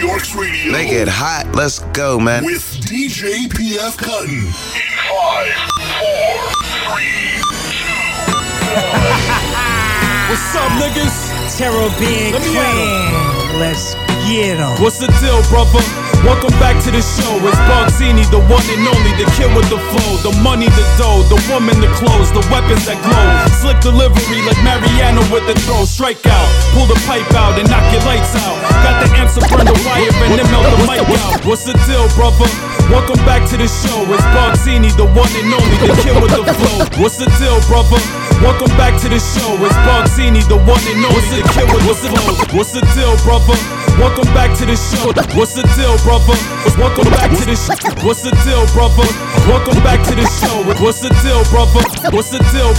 York's radio. Make it hot. Let's go, man. With DJ PF Cuttin. In five, four, three, two, one. What's up, niggas? Caribbean Let me Clan. Let's 'em. What's the deal, brother? Welcome back to the show. It's Bugsini, the one and only, the kid with the flow, the money, the dough, the woman, the clothes, the weapons that glow. Slick delivery like Mariano with the throw. Strike out, pull the pipe out and knock your lights out. Got the answer, burn the wire and then melt the mic out. What's the deal, brother? Welcome back to the show. It's Bugsini, the one and only, the kid with the flow. What's the deal, brother? Welcome back to the show. It's Bugsini, the one and only, the kid with the flow. What's the deal, brother? Welcome back to the show. What's the deal, brother? Welcome back to the show. What's the deal, brother? Welcome back to the show. What's the deal, brother? What's the deal?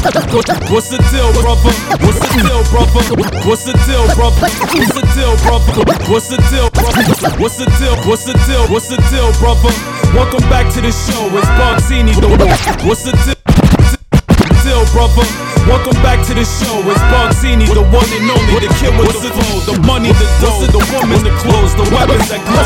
What's the deal, brother? What's the deal, brother? What's the deal, brother? What's the deal, brother? What's the deal, brother? What's the deal? What's the deal? What's the deal, brother? Welcome back to the show. It's Bugsini, the What's the deal? deal, brother. Welcome back to the show. It's Bugsini, the one and only, the kid with the flow, the money, the dough, the woman, the clothes, the weapons that glow.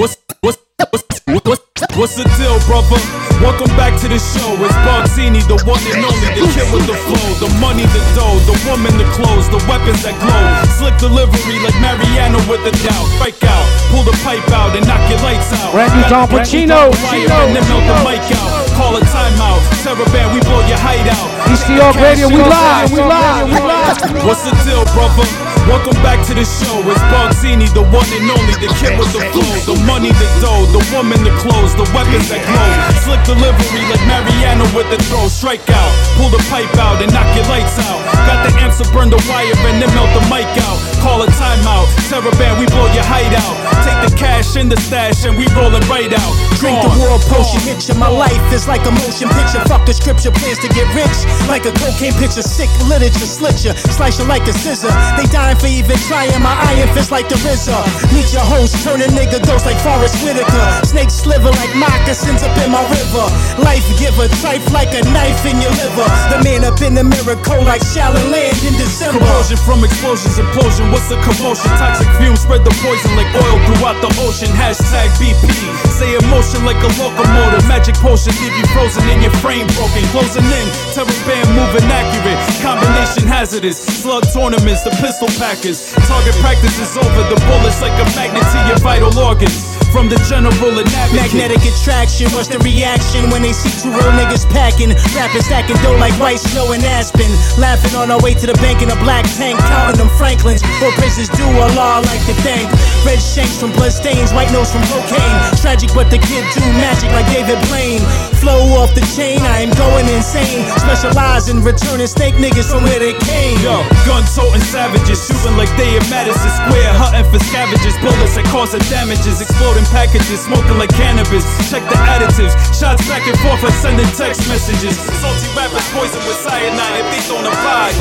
What's what's what's what's what's the deal, brother? Welcome back to the show. It's Bugsini, the one and only, the kid with the flow, the money, the dough, the woman, the clothes, the weapons that glow. Slick delivery like Mariano with a doubt. Strike out, pull the pipe out and knock your lights out. Randy Dom Pachino, Randy and then melt the mic out. Call a timeout. Teraban, we blow your hideout. East New York Radio, we live, we live, we live. What's the deal, brother? Welcome back to the show. It's Bugsini, the one and only, the kid with the flow, the money, the dough, the woman, the clothes, the weapons that glow. Slick delivery like Mariano with the throw. Strike out, pull the pipe out and knock your lights out. Got the answer, burn the wire and then melt the mic out. Call a timeout. Teraban, we blow your hideout. Take the cash in the stash and we rollin' right out. Drink the world potion, hit you. My life is like a motion picture. Fuck the scripture, plans to get rich. Like a cocaine picture, sick literature, slit you, slice you like a scissor. They dying for even trying. My iron fist like the RZA. Meet your host, turn a nigga ghost like Forrest Whitaker. Snake sliver like moccasins up in my river. Life giver, trife like a knife in your liver. The man up in the miracle like shallow land in December. Corrosion from explosions, implosion. What's the commotion? Toxic fumes spread the poison like oil throughout the ocean. Hashtag BP. Say emotion like a locomotive. Magic potion leave you frozen in your frame broken. Closing in, Teraban moving accurate. Combination hazardous. Slug tournaments, the pistol packers. Target practice is over. The bullets like a magnet to your vital organs. From the general and Magnetic attraction, what's the reaction when they see two real niggas packing? Rapping, stacking dough like white snow and aspen. Laughing on our way to the bank in a black tank, counting them Franklins. Four praises due Allah like the thank. Red shanks from blood stains, white nose from cocaine. Tragic, but the kid do magic like David Blaine. Flow off the chain, I am going insane. Specialize in returning snake niggas from where they came. Yo, gun toting savages, shooting like they in Madison Square, hunting for scavengers, bullets that cause damages, exploding packages, smoking like cannabis. Check the additives, shots back and forth like sending text messages. Salty rappers poison with cyanide if they don't abide.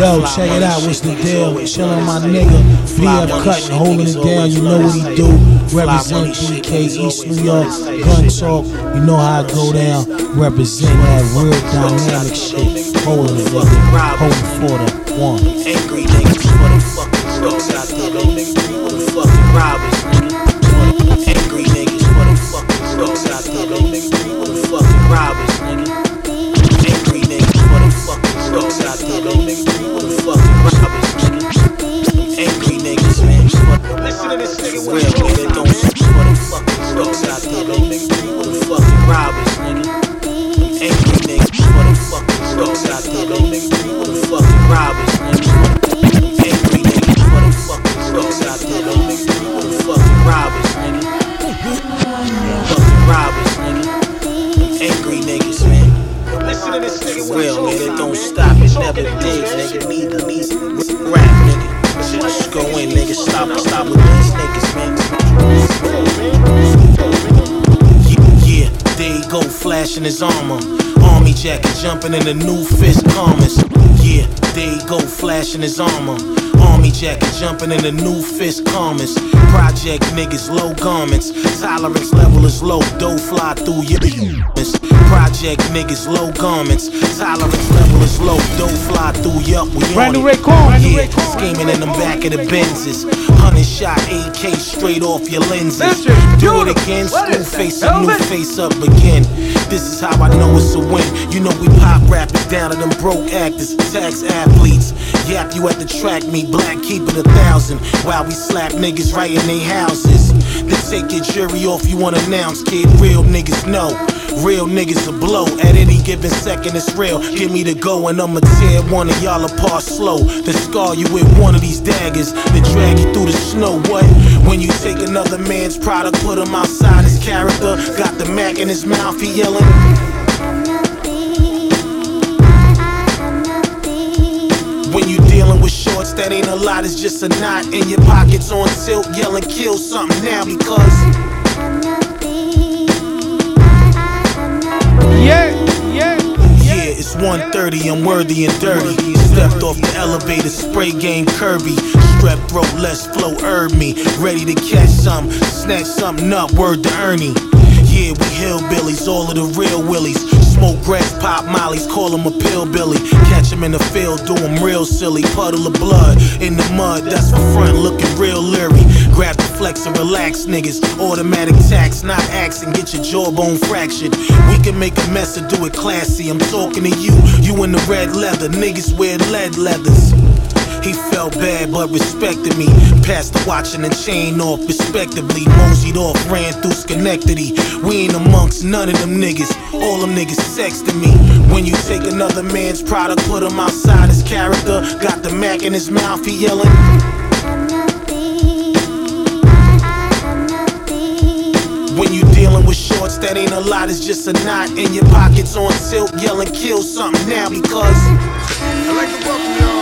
Yo, check it out. What's the deal? Chillin' my nigga. PF Cuttin, holding it down. You know what he do. Represent BK East New York. Gun talk. You know how it go down. Represent that real dynamic shit. Holding it, nigga. Holding for the one. Angry niggas for the fucking crooks out there, robbers, nigga. Angry niggas for the fucking crooks out there, nigga. For the fucking robbers, nigga. Angry niggas for the fucking crooks out there, nigga. For the fucking robbers, nigga. Angry niggas, man. Listen to this nigga real nigga. Don't for the fucking crooks out there, nigga. For the fucking robbers, nigga. Angry niggas for the fucking crooks out there, nigga. For the fucking robbers, robbers, nigga. Angry niggas, man. Listen to this nigga real, man. It don't stop. It never did, nigga. Neither needs rap, nigga. Just go in, nigga. Stop, stop with these niggas, man. Yeah, there he go, flashing his armor. Army jacket, jumping in the new fist commas. Yeah, there he go, flashing his armor. Army jacket, jumping in the new fist calmest. Project niggas, low garments. Tolerance level is low, dough fly through your humans. Project niggas, low garments. Tolerance level is low, dough fly through yup. We Brand new it. Raekwon, brand new Yeah, scheming in the back of the Benzes. Hundred shot AK straight off your lenses. Do it again, school face up, new face up again. This is how I know it's a win. You know we pop rappers down to them broke actors, tax athletes. Yap you at the track meet, black keep it a thousand. While we slap niggas right in their houses. Then take your jury off, you wanna announce, kid. Real niggas know. Real niggas a blow. At any given second, it's real. Give me the go and I'ma tear one of y'all apart slow. Then scar you with one of these daggers. Then drag you through the snow. What? When you take another man's product, put him outside his character. Got the Mac in his mouth, he yelling. That ain't a lot, it's just a knot in your pockets on tilt, yelling, kill something now because. Yeah, yeah. Yeah, it's 130, I'm worthy and dirty. Stepped off the elevator, spray game Kirby. Strep throat, less flow, herb me. Ready to catch some, snatch something up, word to Ernie. Yeah, we hillbillies, all of the real willies. Smoke grass, pop mollies, call him a pillbilly. Catch him in the field, do him real silly. Puddle of blood in the mud, that's for front, looking real leery. Grab the flex and relax, niggas. Automatic tax, not axing, get your jawbone fractured. We can make a mess and do it classy. I'm talking to you, you in the red leather. Niggas wear lead leathers. He felt bad but respected me. Passed the watch and the chain off respectively. Moseyed off, ran through Schenectady. We ain't amongst none of them niggas. All them niggas sexting me. When you take another man's product, put him outside his character. Got the Mac in his mouth, he yelling. When you dealing with shorts, that ain't a lot, it's just a knot in your pockets on tilt, yelling, kill something now because. I like to welcome y'all.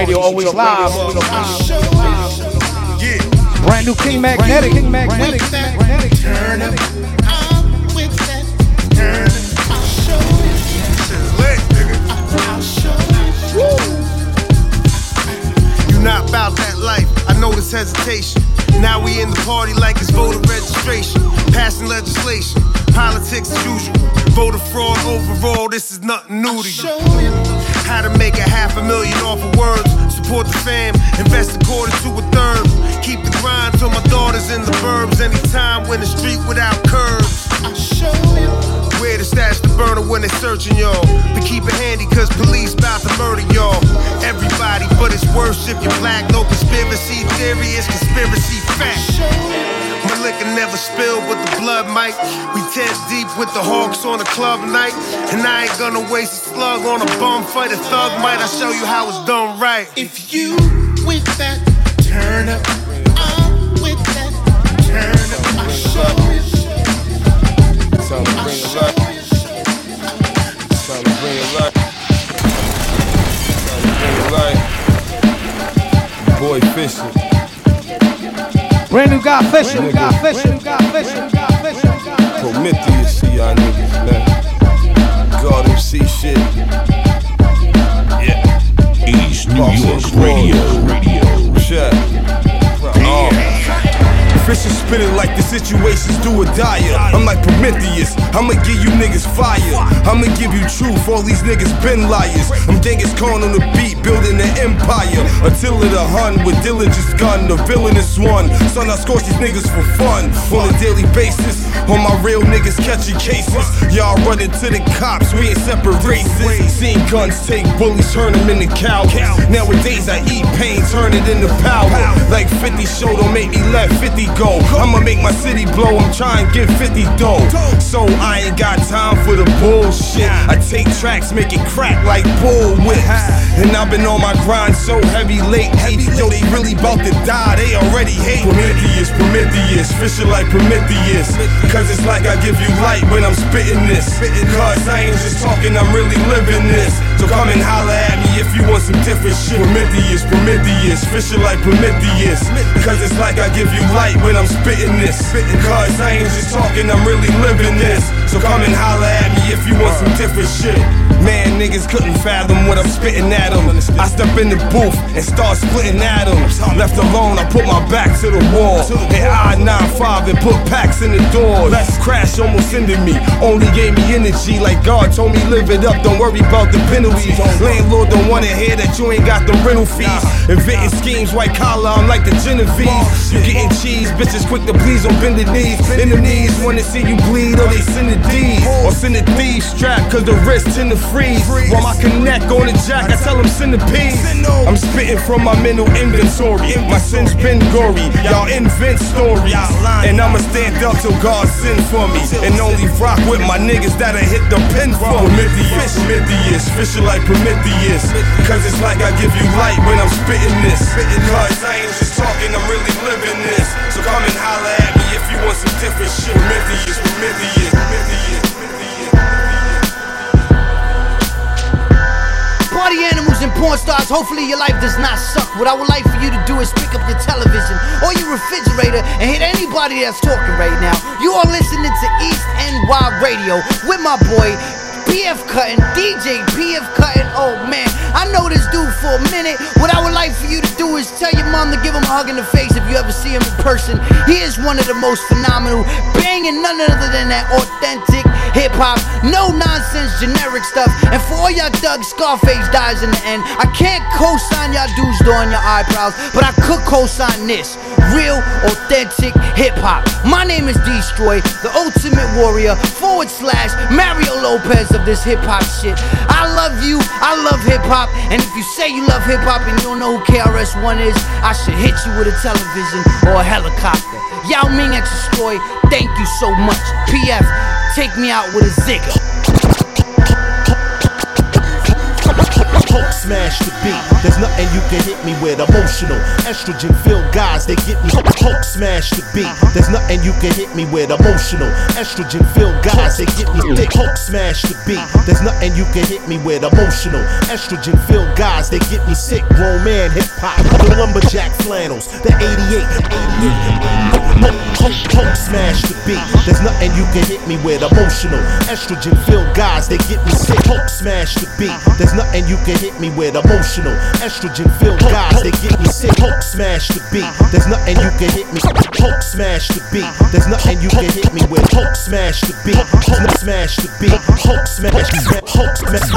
East New York Radio, always live. I show you. Brand new King Magnetic. King Magnetic. With that turn up. I'm with that turn up. You. Shit is lit, nigga. I show you. You not about that life. I notice hesitation. Now we in the party like it's voter registration. Passing legislation. Politics as usual. Voter fraud overall. This is nothing new to you. You. How to make a half a million off of words. Support the fam. Invest a quarter to a third. Keep the grind till my daughter's in the burbs. Anytime when the street without curbs. I show you. Where to stash the burner when they searching y'all. But keep it handy cause police bout to murder y'all. Everybody, but it's worse if you're black. No conspiracy theory, it's conspiracy fact. My liquor never spilled, but the blood might. We dead deep with the hawks on a club night. And I ain't gonna waste a slug on a bum fight. A thug might, I'll show you how it's done right. If you with that turn up, I'm with that turn up. I show you. Time to bring it luck. Time to bring it luck. Time to bring it luck. Boy Fisher. Brand new guy Fisher. New guy Fisher. New guy Fisher. New guy Fisher. New guy Fisher. Prometheus to y'all niggas, man. God MC shit. Yeah. East New York and Radio. Claude. Radio. Shut. Fisher spinning like the situation's do or die. I'm like Prometheus. I'ma give you niggas fire. I'ma give you truth. All these niggas been liars. I'm Genghis Khan on the beat, building an empire. Attila the Hun with diligence gun. The villainous one. Son, I scorch these niggas for fun. On a daily basis. All my real niggas catching cases. Y'all running to the cops, we ain't separate races. Seen guns take bullies, turn them into cowards. Nowadays I eat pain, turn it into power. Like 50 show, don't make me let 50 go. I'ma make my city blow, I'm trying to get 50 dough. So I ain't got time for the bullshit. I take tracks, make it crack like bull whips. And I've been on my grind so heavy late. Heavy Yo, they really about to die, they already hate. Prometheus, Prometheus, fishing like Prometheus. Cause it's like I give you light when I'm spitting this. Cause I ain't just talking, I'm really living this. So come and holler at me if you want some different shit. Prometheus, Prometheus, fishing like Prometheus. Cause it's like I give you light when I'm spitting this. Cause I ain't just talking, I'm really living this. So come and holler at me if you want some different shit. Man, niggas couldn't fathom what I'm spitting at them. I step in the booth and start splitting atoms. Left alone, I put my back to the wall. And I 9-5 and put packs in the door. Let's crash almost ended me. Only gave me energy like God told me live it up. Don't worry about the penalties. Landlord don't wanna hear that you ain't got the rental fees. Inventing schemes, white collar, I'm like the Genovese. You getting cheese, bitches quick to please on bended knees. Enemies wanna see you bleed or they send a D's. Or send a thief strap cause the wrist tend to freeze. While my connect on the jack, I tell them send the peas. I'm spitting from my mental inventory. My sins been gory, y'all invent stories. And I'ma stand up till God send for me. And only rock with my niggas that'll hit the pin for me. Prometheus, fishing like Prometheus. Cause it's like I give you light when I'm spitting this. Cause I ain't just talking, I'm really living this. So come and holler at me if you want some different shit. Prometheus, Prometheus, Prometheus. Party animals and porn stars, hopefully your life does not suck. What I would like for you to do is pick up your television or your refrigerator and hit anybody that's talking right now. You are listening to East NY Radio with my boy PF Cuttin, DJ PF Cuttin. Oh man, I know this dude for a minute. What I would like for you to do is tell your mom to give him a hug in the face if you ever see him in person. He is one of the most phenomenal, banging none other than that authentic hip hop, no nonsense, generic stuff. And for all y'all Doug Scarface dies in the end, I can't co-sign y'all dudes doing your eyebrows, but I could co-sign this. Real, authentic hip hop. My name is Destroy, the ultimate warrior, forward slash Mario Lopez of this hip hop shit. I love you, I love hip hop, and if you say you love hip hop and you don't know who KRS-One is, I should hit you with a television or a helicopter. Yao Ming at Destroy, thank you so much. PF, take me out with a zigger. Hulk smash the beat. There's nothing you can hit me with. Emotional, estrogen filled guys, they get me. Hulk smash the beat. There's nothing you can hit me with. Emotional, estrogen filled guys, they get me thick. Hulk smash the beat. There's nothing you can hit me with. Emotional, estrogen filled guys, they get me sick. Grown man hip hop, the lumberjack flannels, the 88. 88. Hulk, Hulk smash the beat. There's nothing you can hit me with. Emotional, estrogen filled guys, they get me sick. Hulk smash the beat. There's nothing you can hit me with. Emotional, estrogen filled guys, they get me sick. Hulk smash the beat. There's nothing you can hit me. Hulk smash the beat. There's nothing you can hit me with. Hulk smash the beat. Hulk smash the beat. Hulk smash. Hulk smash.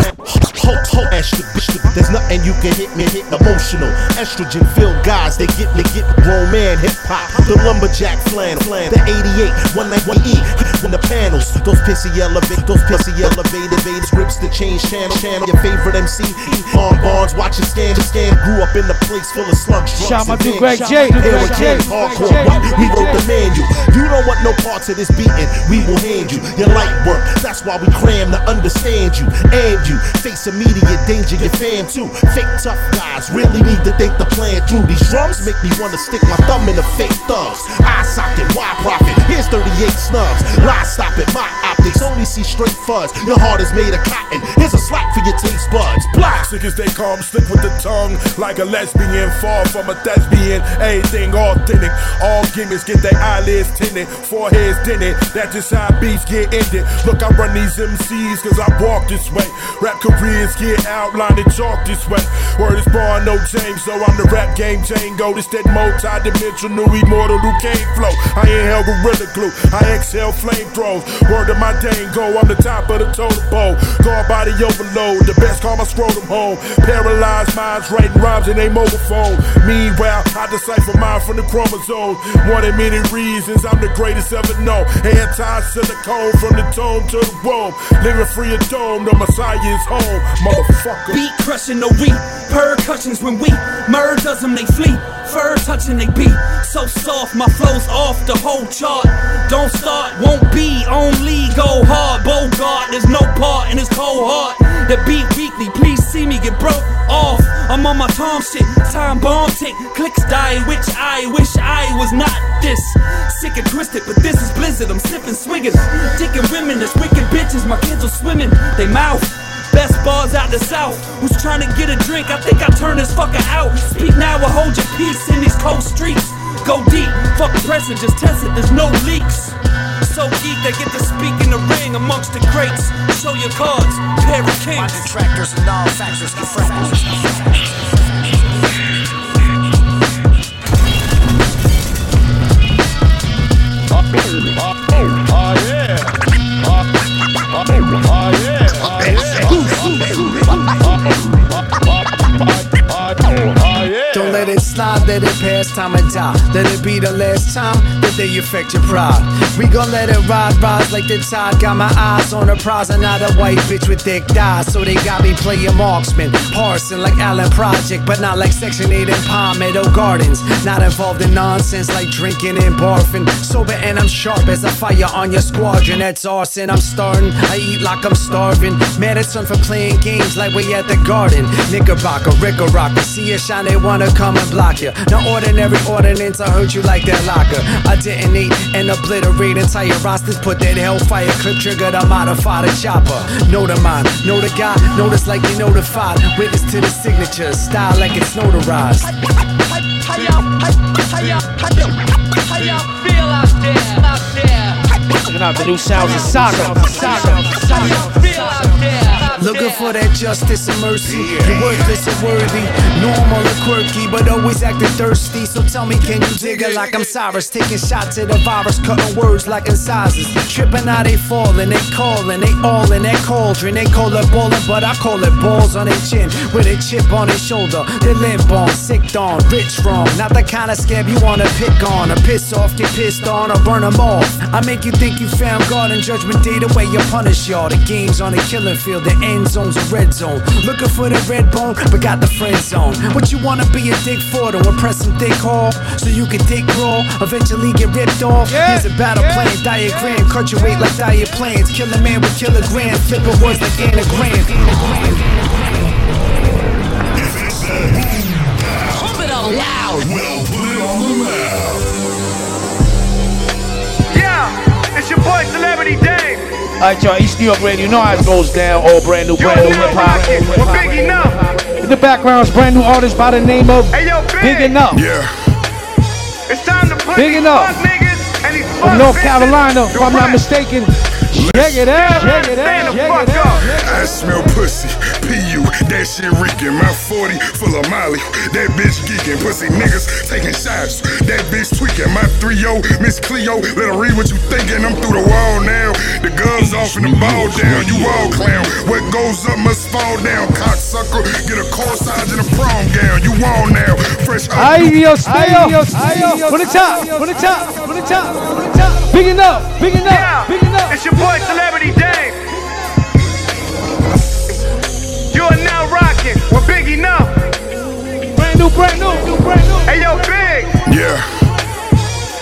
Hulk smash the beat. There's nothing you can hit me. Hit emotional, estrogen filled guys, they get me. Get grown man hip hop. The lumberjack flannel, the 88, 191E. When the panels, those pissy elevate, those pissy elevated, invaders grips the change channel, channel. Your favorite MC, on watch watching scan, scan. Grew up in a place full of slugs, drugs, Shout out and to Craig. G. Craig G. hardcore. What? We wrote the manual. You don't want no parts of this beating. We will hand you your light work. That's why we cram to understand you and you. Face immediate danger, your fam too. Fake tough guys really need to think the plan through. These drums make me wanna stick my thumb in the fake thugs. Eye socket, why profit? Here's 38 snubs. Lie stop it, my optics only see straight fuzz. Your heart is made of cotton. Here's a slap for your taste buds. Sick as they come, slick with the tongue, like a lesbian, far from a thespian. Everything authentic, all gimmicks get their eyelids tinted, foreheads dented. That's just how beats get ended. Look, I run these MCs cause I walk this way. Rap careers get outlined and chalk this way. Word is born, no James, so I'm the rap game Django. This that multi-dimensional immortal who can't flow. I inhale gorilla glue, I exhale flamethrowers. Word to my dango, I'm the top of the totem pole. Guard body overload, the best call my scrotum home. Paralyzed minds writing rhymes in a mobile phone. Meanwhile, I decipher mine from the chromosomes. One in many reasons, I'm the greatest ever known. Anti-silicone from the tone to the womb. Living free of dome, the Messiah is home, motherfucker. Beat crushing the weak, percussions when we murders them they flee. Fur touching they beat, so soft my flow's off the whole chart. Don't start, won't be, only go hard. Bogart, there's no part in his cold heart. The beat weekly, please see me get broke off. I'm on my Tom shit, time bomb tick, clicks die, which I wish I was not this. Sick and twisted, but this is blizzard. I'm sipping, swinging, dicking women, there's wicked bitches. My kids are swimming, they mouth. Best bars out the south. Who's trying to get a drink? I think I turn this fucker out. Speak now or hold your peace in these cold streets. Go deep, fuck pressing, just test it, there's no leaks. So geek, they get to speak in the ring amongst the greats. Show your cards, pair of kings. My detractors and all factors get Oh, yeah. Oh, yeah. Slide, let it pass time and die. Let it be the last time that they affect your pride. We gon' let it ride, rise like the tide. Got my eyes on the prize, and not a white bitch with thick thighs. So they got me playing marksman, parson like Allen Project, but not like Section 8 and Palmetto Gardens. Not involved in nonsense like drinking and barfing. Sober and I'm sharp as a fire on your squadron. That's arson. I'm starting. I eat like I'm starving. Mad at son for playing games like we at the garden. Knickerbocker, Rickorocker. See a shine, they wanna come and block you. No ordinary ordinance, I hurt you like that locker. I didn't detonate and obliterate entire rosters. Put that hellfire clip trigger to modify the chopper. Know the mind, know the guy, notice like they notified. Witness to the signature, style like it's notarized. How out there, the new sounds of feel out there? Looking for that justice and mercy. You're worthless and worthy, normal and quirky, but always acting thirsty. So tell me, can you dig it like I'm Cyrus? Taking shots at the virus, cutting words like incisors. Tripping out, they falling, they calling, they all in that cauldron. They call it ballin', but I call it balls on their chin with a chip on their shoulder. They limp on, sick on, rich wrong. Not the kind of scab you wanna pick on, or piss off, get pissed on, or burn them off. I make you think you found God in judgment day the way you punish y'all. The game's on the killing field, the end zone's a red zone. Looking for the red bone, but got the friend zone. What you wanna be a dick for to impress some dick hall? So you can dick raw, eventually get ripped off. Here's a battle plan diagram, cut your weight like diet plans. Kill a man with kilograms, flipping words like anagrams. Pump it up loud. Well, put it on the map. Yeah, it's your boy Celebrity Dave. Alright, y'all, East New York Radio. You know how it goes down. All brand new, brand new hip hop. We're big enough. In the background is brand new artist by the name of Hey yo, big. Byg Enoff. Yeah. It's time to put Big these enough. fuck niggas and these From fuck North Carolina, if I'm not rest. mistaken. Check it out, check it out, Stand the check fuck it out. up. I smell pussy, PU, that shit reeking. My 40 full of Molly, that bitch geeking. Pussy niggas taking shots, that bitch tweaking. My 3-0, Miss Cleo, let her read what you thinking. I'm through the wall now. The guns off and the ball down. You all clown. What goes up must fall down. Cocksucker, get a corsage and a prom gown. You all now. Fresh up. Ay Dios mío, Put it top, put it top, put it top, put it top. Byg enoff, byg enoff, byg enoff. it's your boy Celebrity Dave. Rocking with Byg Enoff. Brand new, brand new, brand new. Hey yo, Big. Yeah.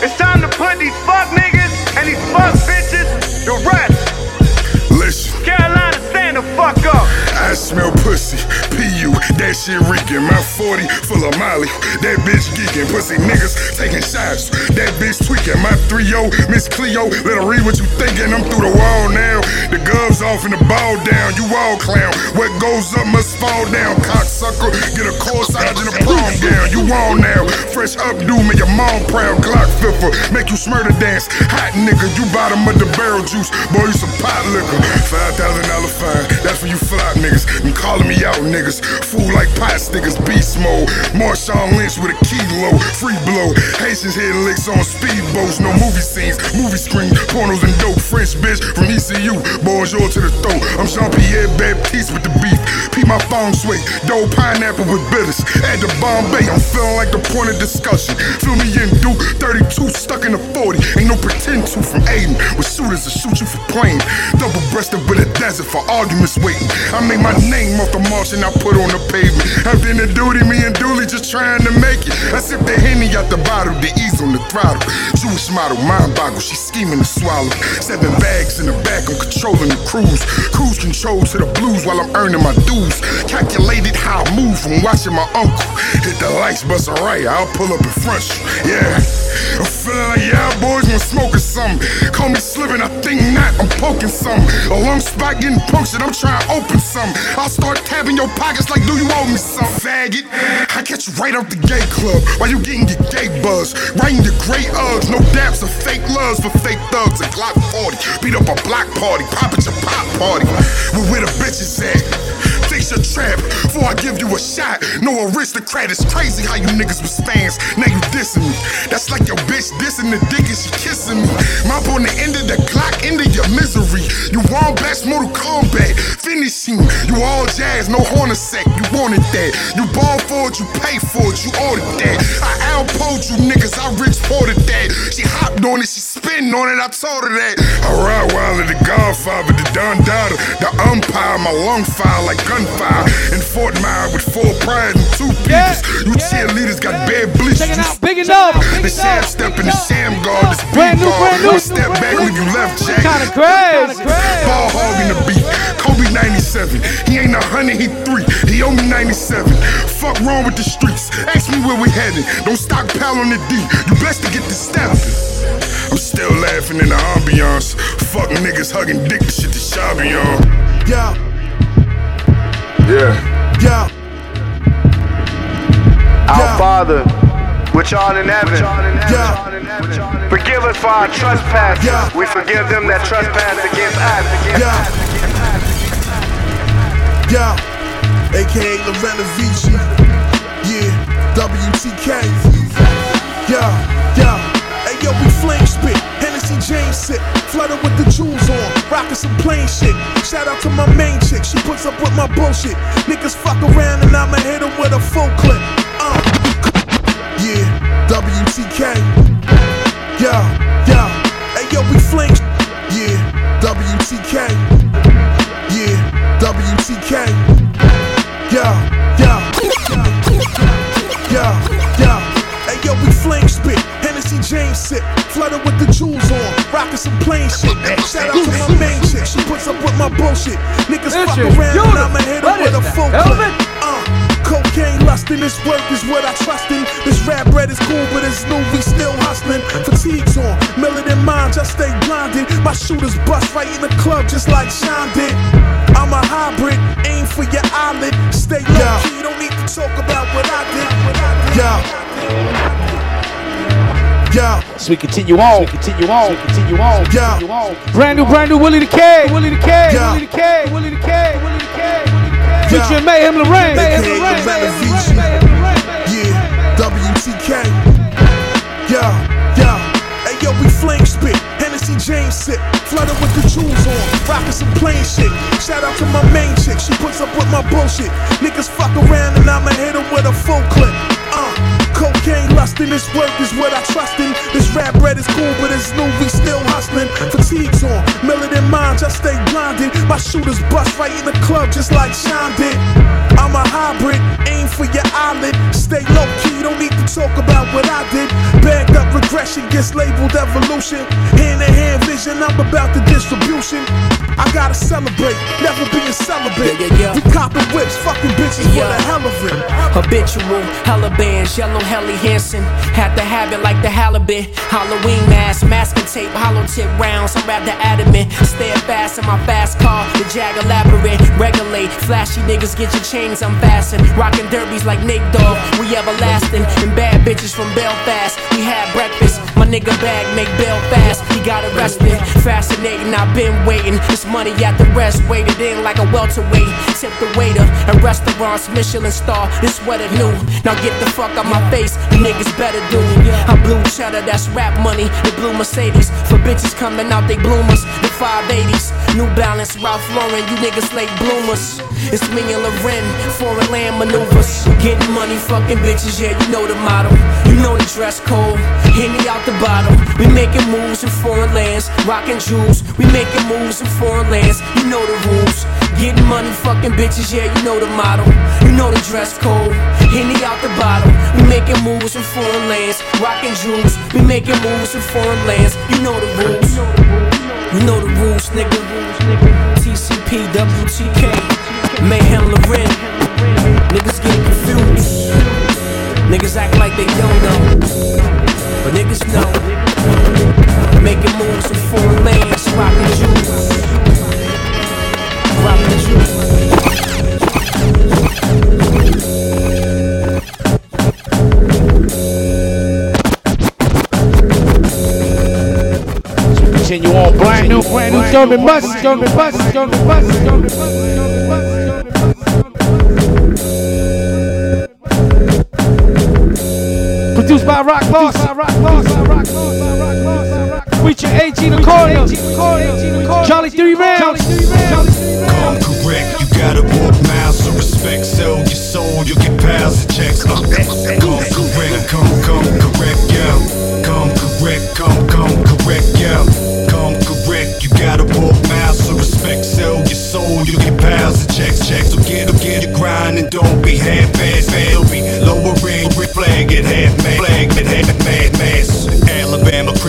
It's time to put these fuck niggas and these fuck bitches to rest. Listen. Carolina, stand the fuck up. I smell pussy, PU, that shit reeking. My 40 full of Molly, that bitch geeking. Pussy niggas taking shots, that bitch tweaking. My 3 Miss Cleo, let her read what you thinking. I'm through the wall now. The gloves off and the ball down. You all clown. What goes up must fall down. Cocksucker, get a corsage and a prom gown. You all now. Fresh up, do make your mom proud. Glock fiffer, make you smurder dance. Hot nigga, you bottom of the barrel juice. Boy, you some pot liquor. $5,000 fine, that's for you flop niggas. Calling me out, niggas. Fool, like pot stickers, beast mode. Marshawn Lynch with a kilo, free blow. Haitians hitting licks on speedboats, no movie scenes, movie screen, pornos and dope. French bitch from ECU, bonjour to the throat. I'm Jean Pierre Baptiste with the beef. Pee my phone sway, dough pineapple with bitters. At the Bombay, I'm feeling like the point of discussion. Feel me in Duke, 32 stuck in a 40. Ain't no pretend to from Aiden. With shooters to shoot you for playing. Double breasted with a desert for arguments waiting. I my name off the Martian I put on the pavement. After the duty, me and Dooley just trying to make it. I sip the Henny out the bottle, the ease on the throttle. Jewish model, mind boggle, she scheming to swallow. Seven bags in the back, I'm controlling the cruise. Cruise control to the blues while I'm earning my dues. Calculated how I move from watching my uncle. Hit the lights, bust a right, I'll pull up in front you. Yeah. Feeling like yeah, boys want smoking something. Call me slipping, I think not, I'm poking something. Oh, a long spot getting punctured, I'm trying to open something. I'll start tapping your pockets like, do you owe me some faggot? I catch you right out the gay club while you getting your gay buzz. Writing your gray Uggs, no daps or fake loves for fake thugs. A Glock 40, beat up a block party, pop at your pop party. Well, where the bitches at? Face your trap before I give you a shot. No aristocrat, it's crazy how you niggas was fans. Now you dissing me. That's like your bitch dissing the dick and she kissing me. Mop on the end of the clock, end of your misery. You want best Mortal Kombat, finishing. You all jazz, no horn Hornacek, you wanted that. You ball for it, you pay for it, you ordered that. I outpoed you niggas, I rich ported that. She hopped on it, she spinning on it, I told her that. I ride wild the Godfather, the Don Dada, the umpire, my lung fire like gunfire. In Fort Mile with full pride and two pieces. You cheerleaders got bad bleach. Check it out, byg enoff. The sham step and the sham guard, this Brand beat new, brand new. ball. Step back, leave you left jack. Kinda crazy. Ball hogging the beat. Kobe 97. He ain't a hundred, he three. He owe me 97. Fuck wrong with the streets. Ask me where we headed. Don't stockpile on the D. You best to get the stamping. I'm still laughing in the ambiance. Fuck niggas hugging dick, the shit the shabby on. Yeah, Yeah. yeah. Our Father, which art in heaven, Yeah, forgive us for our trespasses. Yeah. We forgive them that trespass against us. yeah. Yeah, aka Lorena Vici. Yeah, WTK. Yeah, yeah. Hey yo, we flame spit. James sit. Flooded with the jewels on. Rockin' some plain shit. Shout out to my main chick. She puts up with my bullshit. Niggas fuck around and I'ma hit hit 'em with a full clip. Uh. Yeah, WTK. Yeah, yeah. Hey yo, we flame. Yeah, WTK. Yeah, WTK. Yeah, yeah. Yeah, James sit. Flooded with the jewels on. Rockin' some plain shit. Shout out to my main chick. She puts up with my bullshit. Niggas fuck around and I'ma hit what with a full clip. Uh, cocaine lustin', this work is what I trust in. This rap bread is cool, but it's new, we still hustlin'. Fatigues on, militant mind, just stay blinded. My shooters bust right in the club, just like Sean did. I'm a hybrid, aim for your eyelid. Stay low key, don't need to talk about what I did. Yeah. Yeah. So we continue on. So we continue on. So we continue on. Yeah. Continue on. Brand new, brand new Willie the K. Willie the K. Yeah. Willie the K. Willie the K. Willie the K. Willie the K. Yeah. Featuring Meyhem Lauren. Mayhem AKA Lorraine. Lorena Mayhem Vici. Lorraine. Meyhem Lauren. Yeah, WTK. Yeah, yeah. Hey yo, we flame spit. Hennessy James sit. Flooded with the jewels on. Rockin' some plain shit. Shout out to my main chick. She puts up with my bullshit. Niggas fuck around and I'ma hit 'em with a full clip. Uh, cocaine lustin', this work is what I trust in. This rap bread is cool, but it's new, we still hustlin'. Fatigues on, militant mind, just stay blinded. My shooters bust right in the club, just like Sean did. I'm a hybrid, aim for your eyelid. Stay low key, don't need to talk about what I did. Regression gets labeled evolution. Hand in hand vision, I'm about the distribution. I gotta celebrate, never being celibate. Yeah, yeah, yeah. We copping whips, fucking bitches for the hell of it. Habitual, hella bands, yellow Helly Hansen. Had to have it like the halibut. Halloween mask, masking tape, hollow tip rounds. I'm rather adamant. Stay fast in my fast car. The Jag elaborate, regulate. Flashy niggas get your chains unfastened. Rocking derbies like Nick Dogg. We everlasting. And bad bitches from Belfast. We had breakfast. Nigga bag, make bail fast. He got arrested. Fascinating, I've been waiting. This money at the rest, waited in like a welterweight. Tip the waiter at restaurants, Michelin star. This it new. Now get the fuck out my face. You niggas better do. I blue cheddar, that's rap money. The blue Mercedes for bitches coming out, they bloomers. The 580s, New Balance, Ralph Lauren. You niggas late bloomers. It's me and Lauren, foreign land maneuvers. Getting money, fucking bitches, yeah, you know the motto. You know the dress code. Hit me out the bottle. We making moves in foreign lands, rocking jewels. We making moves in foreign lands. You know the rules. Getting money, fucking bitches, yeah, you know the motto. You know the dress code. Henny out the bottle. We making moves in foreign lands, rocking jewels. We making moves in foreign lands. You know the rules. You know the rules, nigga. TCP, WTK, Meyhem Lauren. Niggas get confused. Niggas act like they don't know. But niggas know. Making moves in foreign lands, rocking jewels. Rocking jewels. Continue on, brand new, brand new German bus, German bus, German bus, German bus. Produced by Rock Boss, by Rock Boss, by Rock Boss, by Rock Boss, by Rock Boss. Feature AG Da Coroner, Charlie Three Rounds. Come correct, you gotta walk miles of respect. Sell your soul, you'll get piles of checks. Uh, come correct, come, come correct, yeah. Come correct, come, come correct, yeah. Come correct, you gotta walk miles of respect. Sell your soul, you'll get piles of checks. Checks, so get up, get your grind and don't be half-assed.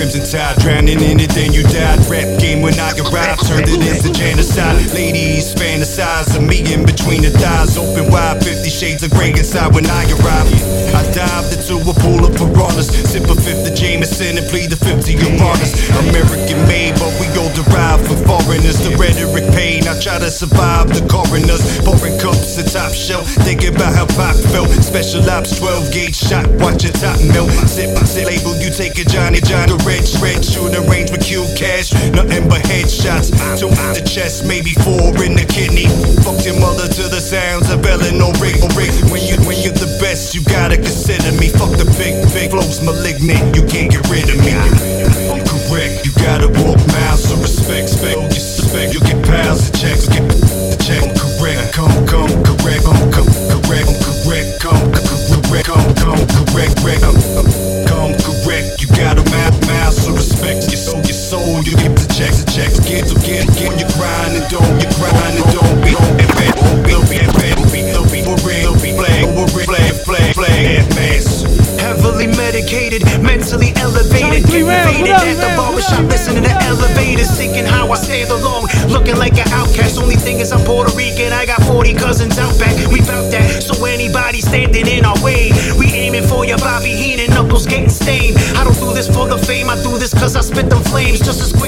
Crimson tide, drowning in it, then you died. Rap game when I arrived, turned it into genocide. Ladies fantasize of me in between the thighs, open wide, 50 shades of gray inside when I arrived. I dived into a pool of piranhas, sip a fifth of Jameson and plead the 50 Uranus. American made, but we all derived from foreigners. The rhetoric pain, I try to survive the coroners. Pouring cups at top shelf, thinking about how Pac felt. Special ops, 12 gauge shot, watch your top melt. Sip, sip, label, you take a Johnny John, red shred, shooting range with Q cash. Nothing but headshots. Two in the chest, maybe four in the kidney. Fuck your mother to the sounds of Eleanor Rick. Oh, Rick. When you when you're the best, you gotta consider me. Fuck the big big flows, malignant. You can't get rid of me. I'm correct. You gotta walk miles of respect. Spec, you get flames. Just as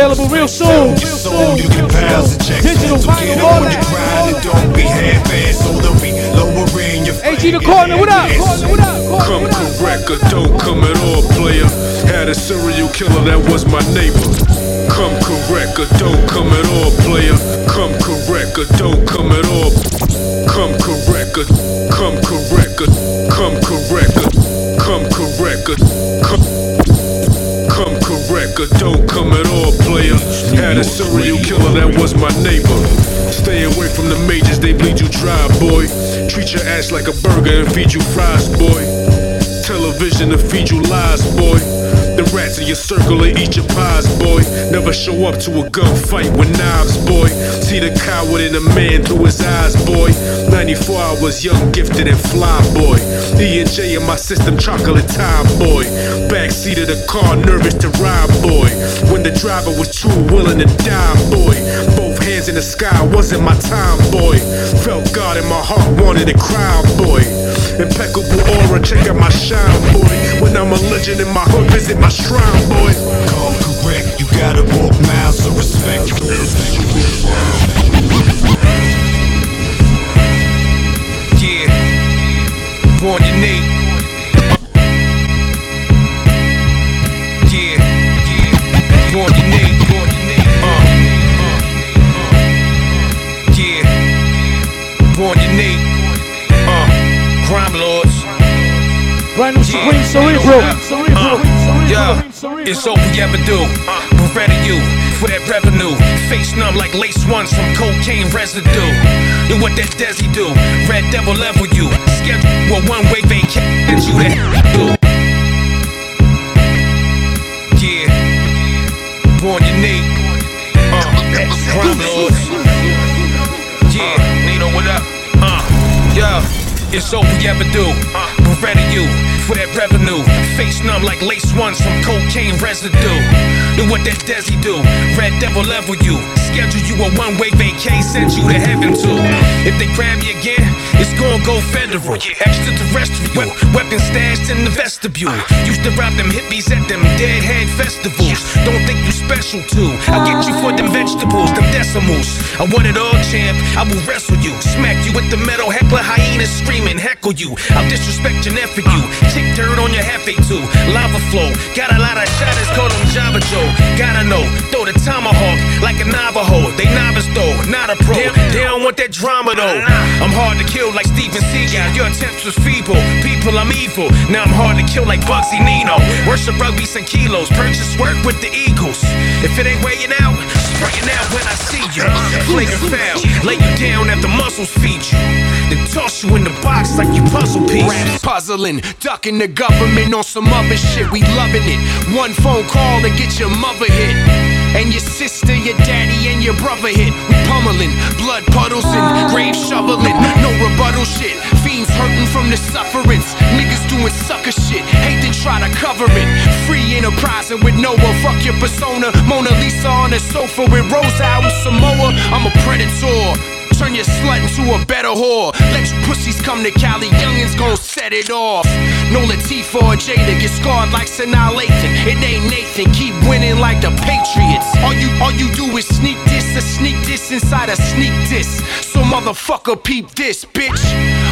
Available real respect. soon, Sell your soul, you'll get piles of. Digital, vinyl, all that, grind don't be half-assed. So they'll be lowering your AG Da Coroner, what up? Corner, what up? Come correct or don't come at all, player. Had a serial killer that was my neighbor. Come correct or don't come at all, player. Come correct or don't come at all. Come correct or come correct or come correct or come correct or come come or don't come at all, player. Had a serial killer that was my neighbor. Stay away from the majors, they bleed you dry, boy. Treat your ass like a burger and feed you fries, boy. television to feed you lies, boy. The rats in your circle will eat your pies, boy. Never show up to a gunfight with knives, boy. See the coward in a man through his eyes, boy. 94, I was young, gifted, and fly, boy. E and J in my system, chocolate time, boy. Backseat of the car, nervous to ride, boy. When the driver was too willing to die, boy. Both hands in the sky, wasn't my time, boy. Felt God in my heart, wanted to cry, boy. Impeccable aura, check out my shine, boy. When I'm a legend in my hood, visit my shrine, boy. Call correct, you gotta walk miles of respect. Yeah, born unique. Yeah, born unique, born. Uh, uh, yeah, born unique. Uh, crime lords. Brand new Supreme Cerebral. Cerebral. Yeah, it's all we ever do. We're ready you for that revenue. Face numb like lace ones from cocaine residue. And what that Desi do? Red Devil level you. Schedule a one way vacation you that do. Born unique. Uh, crime lords. Yeah, Nino, what up? Uh, yeah. It's all we ever do. We're ready you for that revenue. Face numb like lace ones from cocaine residue. And what that Desi do? Red Devil level you. Schedule you a one way vacay, send you to heaven too. If they grab you again, it's gonna go federal. Extraterrestrial. Weapons stashed in the vestibule. Used to rob them hippies at them deadhead festivals. Don't think you special too. I'll get you for them vegetables, them decimals. I want it all, champ. I will wrestle you. Smack you with the metal heckler hyenas screaming, heckle you. I'll disrespect your nephew. Tick dirt on your hefe too. Lava flow. Got a lot of shadows, call them Java Joe. Gotta know, throw the tomahawk like a Navajo. They novice though, not a pro. They don't want that drama though. Uh-huh. I'm hard to kill like Steven Seagal. Your attempts was feeble. People, I'm evil. Now I'm hard to kill like Bugsy Nino. Worship rugby and kilos. Purchase work with the Eagles. If it ain't weighing out, spraying out when I see you. Play your foul, lay you down at the muscles feed you. Then toss you in the box like you puzzle piece. Raps puzzling, ducking the government on some other shit. We loving it. One phone call to get your mother hit. And your sister, your daddy, and your brother hit. We pummeling, blood puddles and grave shoveling. No rebuttal shit. Fiends hurting from the sufferance. Niggas doing sucker shit. Hate to try to cover it. Free enterprise and with Noah. Fuck your persona. Mona Lisa on the sofa with Rose out Samoa. I'm a predator. Turn your slut into a better whore. Let you pussies come to Cali, youngins gon' set it off. No Latifah or Jada get scarred like Sanaa Lathan. It ain't Nathan, keep winning like the Patriots. All you all you do is sneak this, a sneak this inside a sneak this. So motherfucker, peep this, bitch.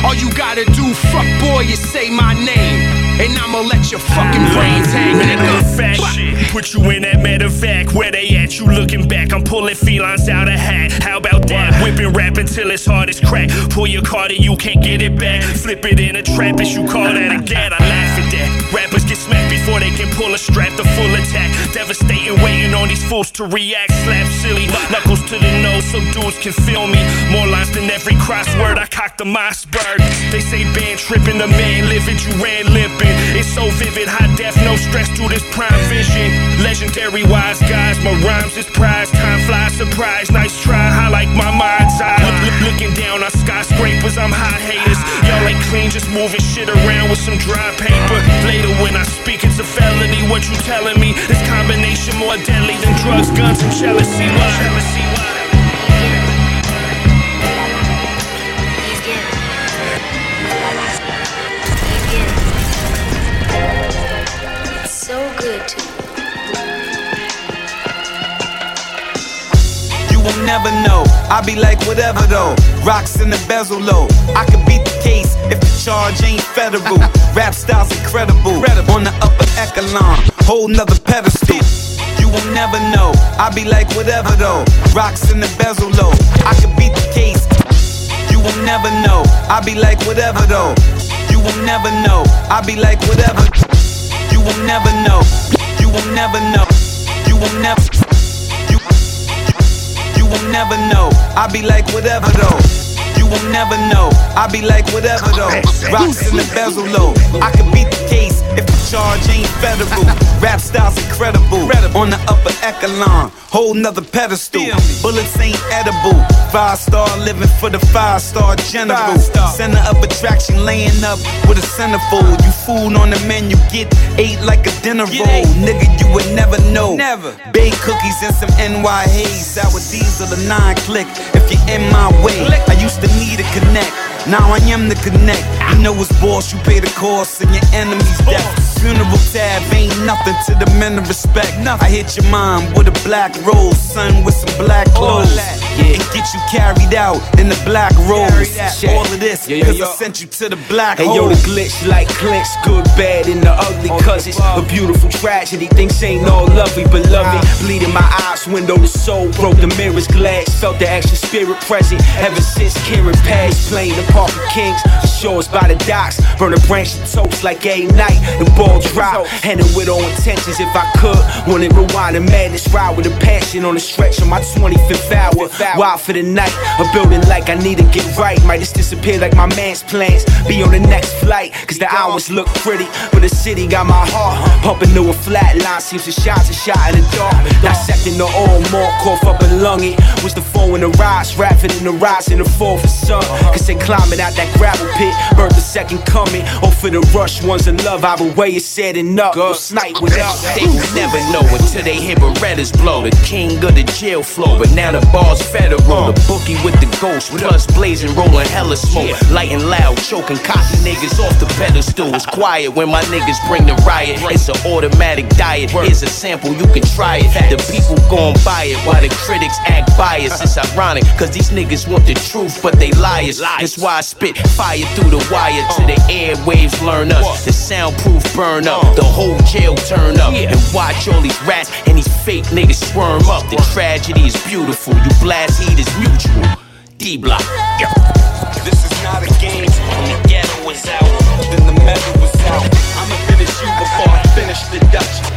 All you gotta do, fuck boy, is say my name. And I'ma let your fucking brains hang, nigga. fact shit. Put you in that matter fact. Where they at? You looking back. I'm pulling felines out of hat. How about that? Whipping rap until it's hard as crack. Pull your card and you can't get it back. Flip it in a trap as you call that a gat. I laugh at that. Rappers get smacked before they can pull a strap. The full attack. Devastating, waiting on these fools to react. Slap silly. Knuckles to the nose so dudes can feel me. More lines than every crossword. I cock the Mossberg. They say band tripping. The man living, you ran limping. It's so vivid, high def, no stress through this prime vision. Legendary wise guys, my rhymes is prize. Time flies, surprise, nice try, I like my mind's eye. Look, look, looking down on skyscrapers, I'm high haters. Y'all ain't clean, just moving shit around with some dry paper. Later when I speak, it's a felony. What you telling me? This combination more deadly than drugs, guns, and jealousy. Jealousy? You will never know. I be like whatever though. Rocks in the bezel low. I could beat the case if the charge ain't federal. Rap style's incredible. On the upper echelon, whole nother pedestal. You will never know. I be like whatever though. Rocks in the bezel low. I could beat the case. You will never know. I be like whatever though. You will never know. I be like whatever. You will never know. You will never know. You will never. Will never know. I be like whatever though. You will never know. I be like whatever though. Rocks in the bezel low. I could beat charge ain't federal. Rap style's incredible. On the upper echelon, whole nother pedestal. Bullets ain't edible. Five star living for the five star general. Center of attraction laying up with a centerfold. You food on the menu, get ate like a dinner roll. Nigga, you would never know. Never. Bake cookies and some NY haze. Sour diesel, the nine click. If you're in my way, I used to need a connect. Now I am the connect. You know it's boss, you pay the cost, and your enemy's death. Funeral tab ain't nothing to the men of respect. I hit your mom with a black rose, son with some black clothes. Yeah. And get you carried out in the black rose. All of this, cause yo. I sent you to the black hole. yo, the glitch like clinch, good, bad, and the ugly. Cause it's a beautiful tragedy. Things ain't all lovely, beloved. Bleeding my eyes, window to soul. Broke the mirror's glass. Felt the extra spirit present. Ever since Kieran passed, playing the Park of Kings. Shores by the docks. Burn a branch of toast like a night. The ball drop. Handle with all intentions if I could. Wanna rewind the madness. Ride with a passion on the stretch of my 25th hour. Wild for the night. A building like I need to get right. Might just disappear like my man's plans. Be on the next flight. Cause the hours look pretty. But the city got my heart pumping to a flat line. Seems to shine to shot in the dark. Dissecting the oil, more cough up and lung it. Was the four in the rise, rapping in the rise in the fall for sun. Cause they climbing out that gravel pit. Birth the second coming. Or for the rush ones in love. Either way it's setting up. Go snipe with up. They will never know until they hear Berettas blow. The king of the jail floor, but now the bar's federal. Uh. The bookie with the ghost, plus blazing, rolling hella smoke. Light and loud, choking cocky niggas off the pedestal. It's quiet when my niggas bring the riot. It's an automatic diet. Here's a sample, you can try it. The people gon' buy it while the critics act biased. It's ironic, cause these niggas want the truth, but they liars. That's why I spit fire through the wire to the airwaves learn us. The soundproof burn up, the whole jail turn up. And watch all these rats and these fake niggas squirm up. The tragedy is beautiful, you blast heat is mutual. D block. This is not a game. When the ghetto was out, then the metal was out. I'ma finish you before I finish the Dutch.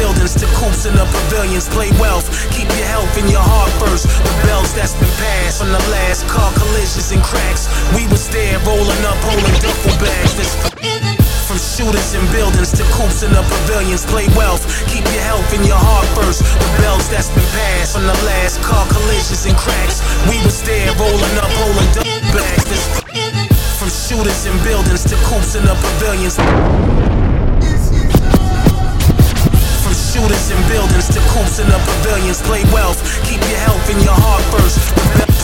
Buildings to coops in the pavilions, play wealth. Keep your health your heart first. The bells that's been passed from the last car collisions and cracks. We was there rolling up, holding duffel bags. This from shooters in buildings to coops in the pavilions, play wealth. Keep your health and your heart first. The bells that's been passed from the last car collisions and cracks. We was there rolling up, holding duffel bags. This from shooters in buildings to coops in the pavilions. Shooters in buildings to coops in the pavilions, play wealth. Keep your health and your heart first.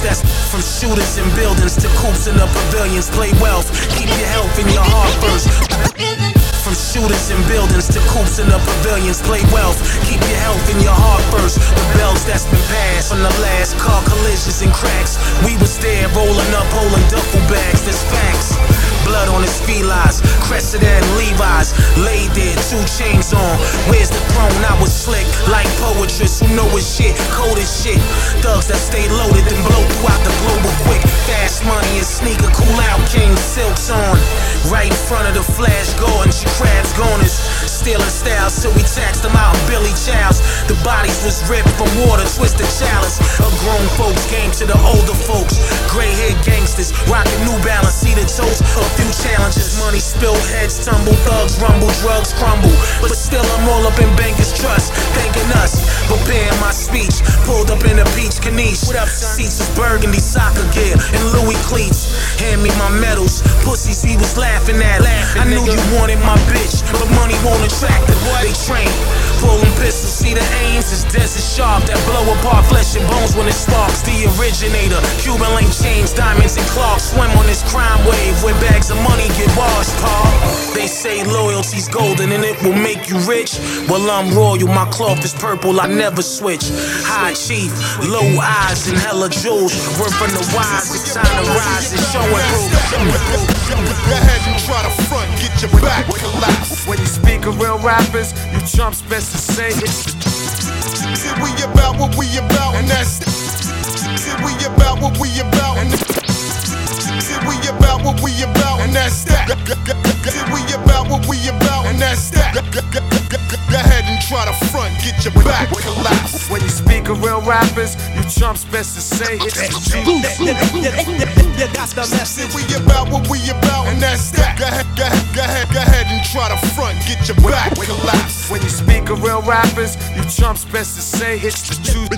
That's from shooters in buildings to coops in the pavilions, play wealth. Keep your health and your heart first. From shooters in buildings to coops in the pavilions, play wealth. Keep your health and your heart first. The bells that's been passed from the last car collisions and cracks. We was there rolling up, holding duffel bags. There's facts. Blood on his felines, Cressida and Levi's. Laid there, two chains on. Where's the throne? I was slick, like poetress who know his shit, cold as shit. Thugs that stay loaded and blow throughout the global quick. Fast money and sneaker, cool out, king silks on. Right in front of the flash Gordon, she crabs goners. Stealing styles, so we taxed them out Billy Childs. The bodies was ripped from water, twisted chalice. A grown folks game to the older folks. Gray haired gangsters, rocking New Balance, see the toes. A few challenges, money spill, heads tumble, thugs rumble, drugs crumble. But still, I'm all up in bankers' trust, thanking us. Preparing my speech, pulled up in a peach caniche. What up, Seats is burgundy, soccer gear, and Louis cleats. Hand me my medals, pussies he was laughing at. I knew you wanted my bitch, but money won't attract her. They train, pulling pistols, see the aims is desert sharp that blow apart flesh and bones when it sparks. The originator, Cuban link chains, diamonds and clocks swim on this crime wave where bags of money get washed. Paul, they say loyalty's golden and it will make you rich. Well, I'm royal, my cloth is purple, I never switch. High chief, low eyes and hella jewels. Word from the wise, it's time to rise and show and prove. Go ahead and try to front, get your back collapse. When you speak of real rappers, you chumps best to say it. See, we about what we about, and that's. See, we about what we about, and. See, we about what we about, and that's that. See, we about what we about, and that's that. Go ahead and try to front, get your back collapsed. When you speak of real rappers, you chumps best to say it's the truth. The message. We about what we about, and that's that. Go ahead, go ahead, go ahead, go ahead and try to front, get your back collapsed. When you speak of real rappers, you chumps best to say it's the truth.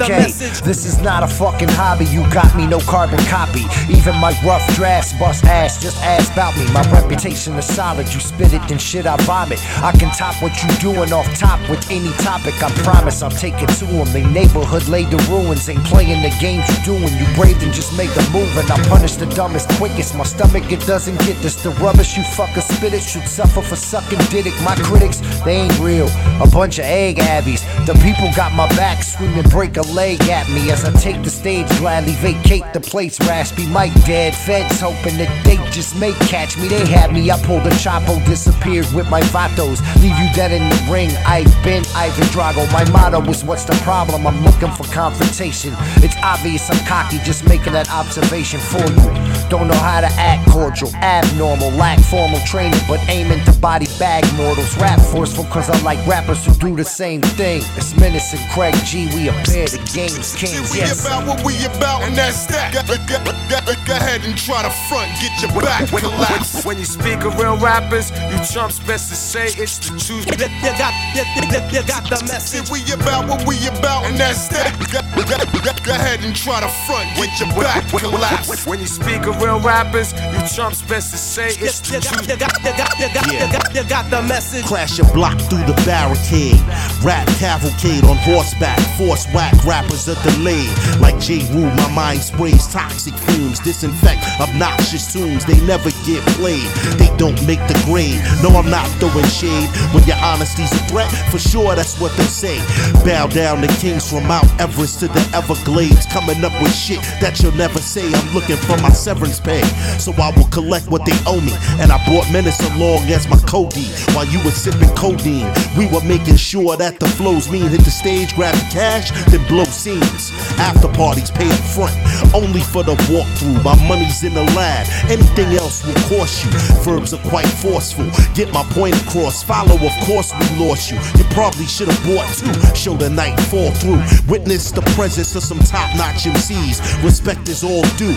Okay, this is not a fucking hobby. You got me, no carbon copy. Even my rough drafts bust ass. Just ask about me. My reputation is solid. You spit it, then shit I vomit. I can top what you doing off top with any topic. I promise I'm taking to them. They neighborhood laid the ruins. Ain't playing the games you doing. You brave and just make the move and I punish the dumbest quickest. My stomach it doesn't get this. The rubbish you fucker spit it should suffer for sucking dick. My critics they ain't real. A bunch of egg abbeys. The people got my back screaming break a leg at me as I take the stage gladly vacate the place raspy mic dead feds hoping that they just may catch me they had me I pulled the chapo disappeared with my vatos leave you dead in the ring. I've been Ivan Drago. My motto was what's the problem? I'm looking for confrontation. It's obvious I'm cocky just making that observation for you. Don't know how to act cordial abnormal lack formal training but aiming to body bag mortals. Rap forceful cause I like rappers who do the same thing. It's Menace and Craig G we appear the game's kings. We about what we about, and that's that. Go, go, go, go ahead and try to front, get your back collapsed. When you speak of real rappers, you chumps best to say it's the truth. You got, you got the message. We about what we about, and that's that. Go, go, go, go ahead and try to front, get your back collapsed. When you speak of real rappers, you chumps best to say it's the truth. You got, you got, you got, you got, you got the message. Crash your block through the barricade. Rap cavalcade on horseback. Force whack rappers are delayed. Like Jeru, my mind sprays toxic Disinfect obnoxious tunes. They never get played. They don't make the grade. No, I'm not throwing shade. When your honesty's a threat, for sure that's what they say. Bow down to kings from Mount Everest to the Everglades. Coming up with shit that you'll never say. I'm looking for my severance pay. So I will collect what they owe me. And I brought Menace along as my codeine. While you were sipping codeine, we were making sure that the flows mean hit the stage, grab the cash, then blow scenes. After parties pay up front, only for the walkthrough. My money's in the lab, anything else will cost you. Verbs are quite forceful. Get my point across. Follow, of course, we lost you. You probably should have bought two. Show the night fall through. Witness the presence of some top notch MCs. Respect is all due.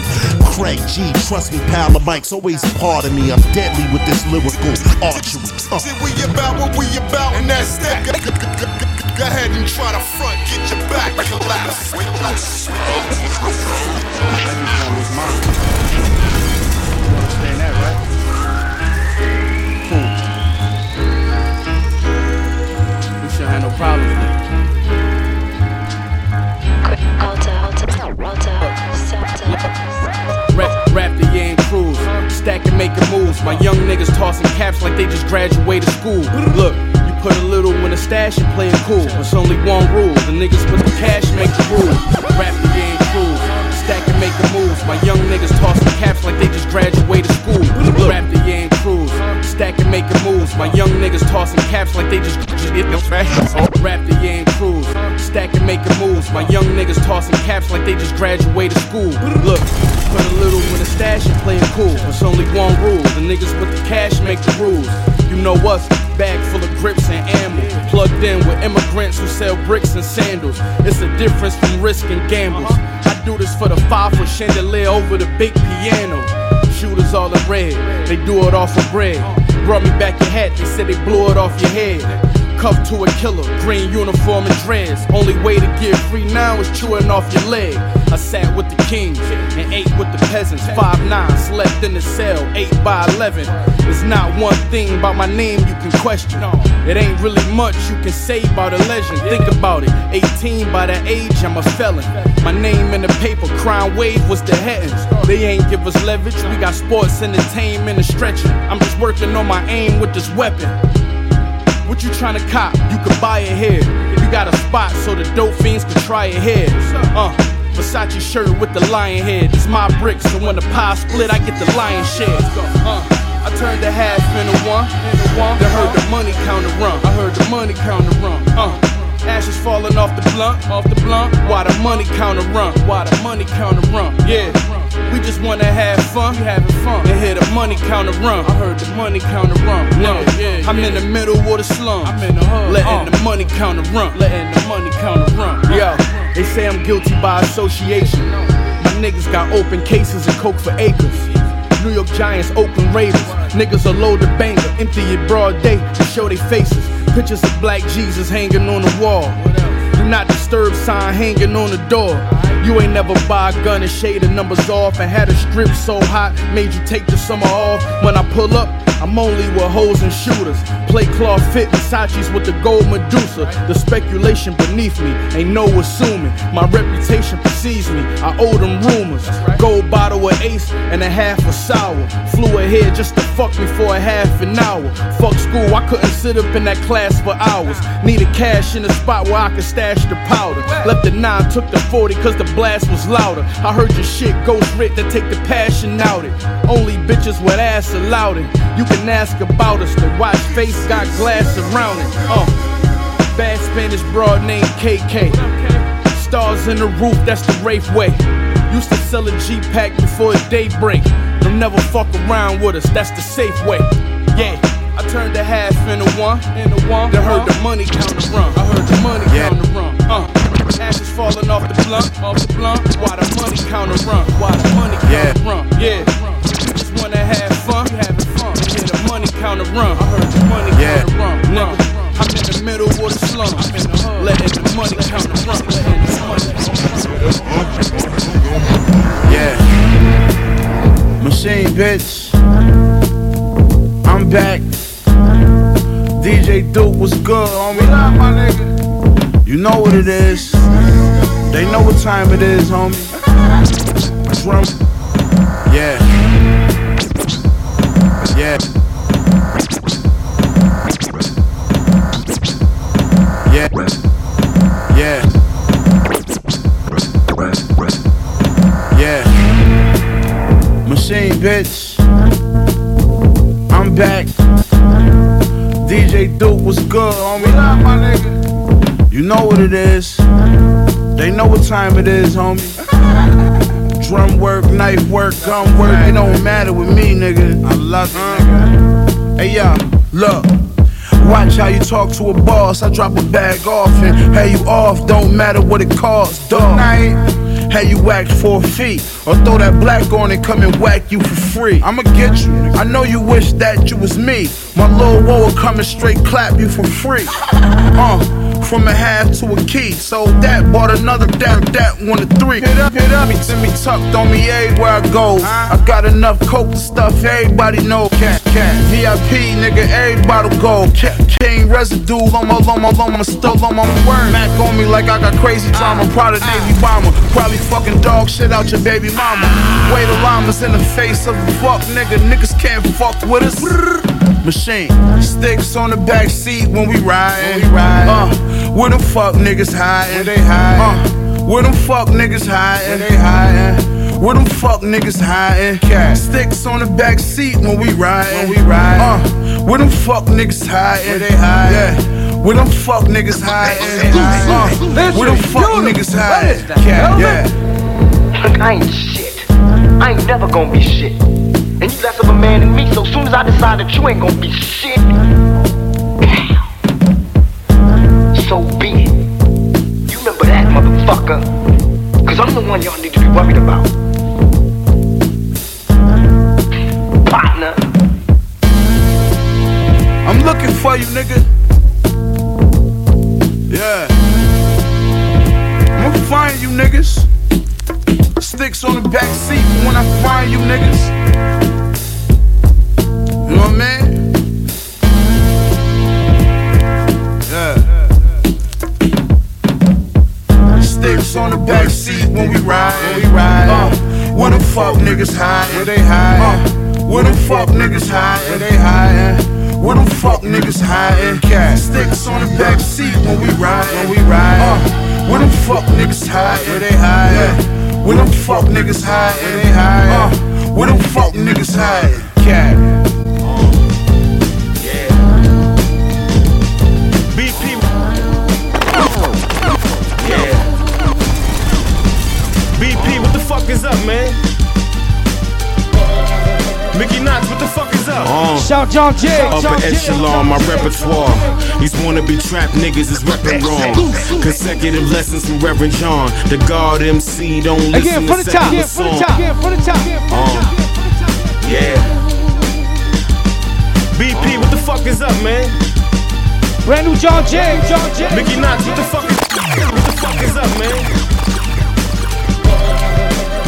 Craig G, trust me, pal, the mic's always a part of me. I'm deadly with this lyrical archery. Uh. See, we about what we about, and that's that. Go, ahead and try to front, get your back collapsed. Understand that, right? Cool. We should have no problems then. Rap, rap the Yang crews, stacking, making moves. My young niggas tossing caps like they just graduated school. Look, you put a little in a stash and play it cool. It's only one rule. The niggas with the cash make the rules. Rap the Yang crews, stacking, making moves. My young niggas tossing caps like they just graduated school. Rap the Yang crews, stacking, making moves. My young niggas tossing caps like they just just get the trash. Rap the Yang crews, stacking, making moves. My young niggas tossing caps like they just graduated school. Look, put a little in the stash and play it cool. It's only one rule. The niggas with the cash make the rules. You know us, bag full of grips and ammo. Plugged in with immigrants who sell bricks and sandals. It's a difference from risk and gambles. I do this for the five foot chandelier over the big piano. Shooters all in red, they do it off of bread. Brought me back your hat, they said they blew it off your head. Cuffed to a killer, green uniform and dreads. Only way to get free now is chewing off your leg. I sat with the kings and ate with the peasants. Five nine, slept in the cell, eight by eleven. There's not one thing about my name you can question. It ain't really much you can say about a legend. Think about it. 18 by that age, I'm a felon. My name in the paper, crime wave was the headings. They ain't give us leverage. We got sports, entertainment, and stretching. I'm just working on my aim with this weapon. What you tryna cop? You could buy it here. If you got a spot so the dope fiends can try it here. Uh, Versace shirt with the lion head. It's my brick, so when the pie split, I get the lion share. Uh, I turned the half into one. Then heard the money counter run. I heard the money counter run. Uh, ashes falling off the blunt, off the blunt. Why the money counter run? Why the money counter run? Yeah. We just wanna have fun, we having fun. And hear the money counter run. I heard the money counter run. No, yeah, I'm in the middle of the slum. I'm in the hood. Letting uh. the money counter run. Letting the money counter run. Yo, they say I'm guilty by association. My niggas got open cases of coke for acres. New York Giants, Oakland Raiders. Niggas are load the banker, empty it broad day to show they faces. Pictures of black Jesus hanging on the wall. Do not disturb sign hanging on the door. You ain't never buy a gun and shade the numbers off and had a strip so hot made you take the summer off. When I pull up, I'm only with hoes and shooters. Play cloth fit Versace's with the gold Medusa. The speculation beneath me ain't no assuming. My reputation precedes me. I owe them rumors. Gold bottle of ace and a half of sour. Flew ahead just to fuck me for a half an hour. Fuck school, I couldn't sit up in that class for hours. Needed cash in a spot where I could stash the powder. Left the nine, took the 40 cause the blast was louder. I heard your shit ghost writ that take the passion out it. Only bitches with ass allowed it. You can ask about us. The watch face got glass around it. Uh, bad Spanish broad named KK. Stars in the roof, that's the Wraith way. Used to sell a G pack before daybreak. Don't never fuck around with us, that's the safe way. Yeah. I turned the half into one, into one. Then heard the money counter run. I heard the money counter run. Ashes falling off the blunt, off the blunt. Why the money counter run? Why the money counter run? Yeah. You just wanna have fun, having fun. And hear the money counter run. I heard the money counter run. Nigga, I'm in the middle of the slum. I'm in the hood. Letting the money counter run. Letting the money Yeah. Machine bitch. I'm back. DJ Duke was good, homie. What up, my nigga? You know what it is. They know what time it is, homie. Yeah. Yeah. Yeah. Yeah. Yeah. Machine bitch. I'm back. DJ Duke was good, homie. Up, my nigga? You know what it is. They know what time it is, homie. Drum work, knife work, gun work, it don't matter with me, nigga. I love it, nigga. Hey, y'all, look. Watch how you talk to a boss. I drop a bag off and hey you off. Don't matter what it costs, dog. How you whack four feet or throw that black on and come and whack you for free. I'ma get you. I know you wish that you was me. My little woe will come and straight clap you for free. Uh, from a half to a key. So that bought another damn that one to three. Hit up, hit up, me to me tucked on me everywhere I go. I got enough coke to stuff everybody know. Cat, cat, VIP, nigga, everybody go. Cat, king residue, loma, loma, loma, still on my word. Mac on me like I got crazy drama. Proud of Navy bomber. Probably fucking dog shit out your baby mama. Way the llamas in the face of a fuck nigga. Niggas can't fuck with us. Machine sticks on the back seat when we ride. When we ride. Uh, where the fuck niggas hiding? Where they hide? Uh, where them fuck niggas hiding? Where they hiding? Where them fuck niggas hiding? Cat. Sticks on the back seat when we ride. When we ride. Uh, where them fuck niggas hiding? Where they hiding? Yeah. Where them fuck niggas hiding? Uh, where them fuck niggas hiding? Cat. Yeah. Look, I ain't shit. I ain't never gonna be shit. And you less of a man than me, so soon as I decide that you ain't gonna be shit, so be it. You remember that, motherfucker. Cause I'm the one y'all need to be worried about. Partner. I'm looking for you, nigga. Yeah. I'ma find you niggas. Sticks on the back seat when I find you niggas. You know what I mean? Yeah. Sticks on the back seat when we ride. When we ride. Uh, where the fuck niggas hide? Where they hide? Uh, where the fuck niggas hide? Where they hide? Where the fuck niggas hiding? Cat sticks on the back seat when we ride. When we ride. Uh, where the fuck niggas hiding? Where they hide? Yeah. Where the fuck niggas hiding? Where they hide? Uh, where the fuck niggas hiding? Cat. is up, man? Mickey Knox, what the fuck is up? Uh, Shout John J. Upper John echelon, J. my repertoire. These wanna-be trap niggas is repping wrong. Consecutive lessons from Reverend John. The God MC don't listen Again, for the top. Again, for the top. Again, for the uh-huh. top. Again, for the top. Uh, yeah. BP, what the fuck is up, man? Brand new John J. John J. Mickey Knox, what the fuck is, what the fuck is up, man?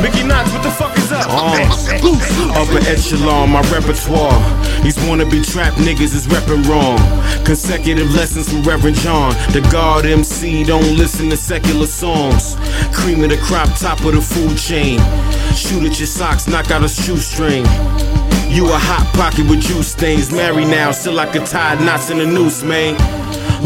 Mickey Knox, what the fuck is up? Uh, upper echelon, my repertoire. These wannabe trap niggas is reppin' wrong. Consecutive lessons from Reverend John. The God MC don't listen to secular songs. Cream of the crop, top of the food chain. Shoot at your socks, knock out a shoestring. You a hot pocket with juice stains. Married now, still I could tie knots in a noose, man.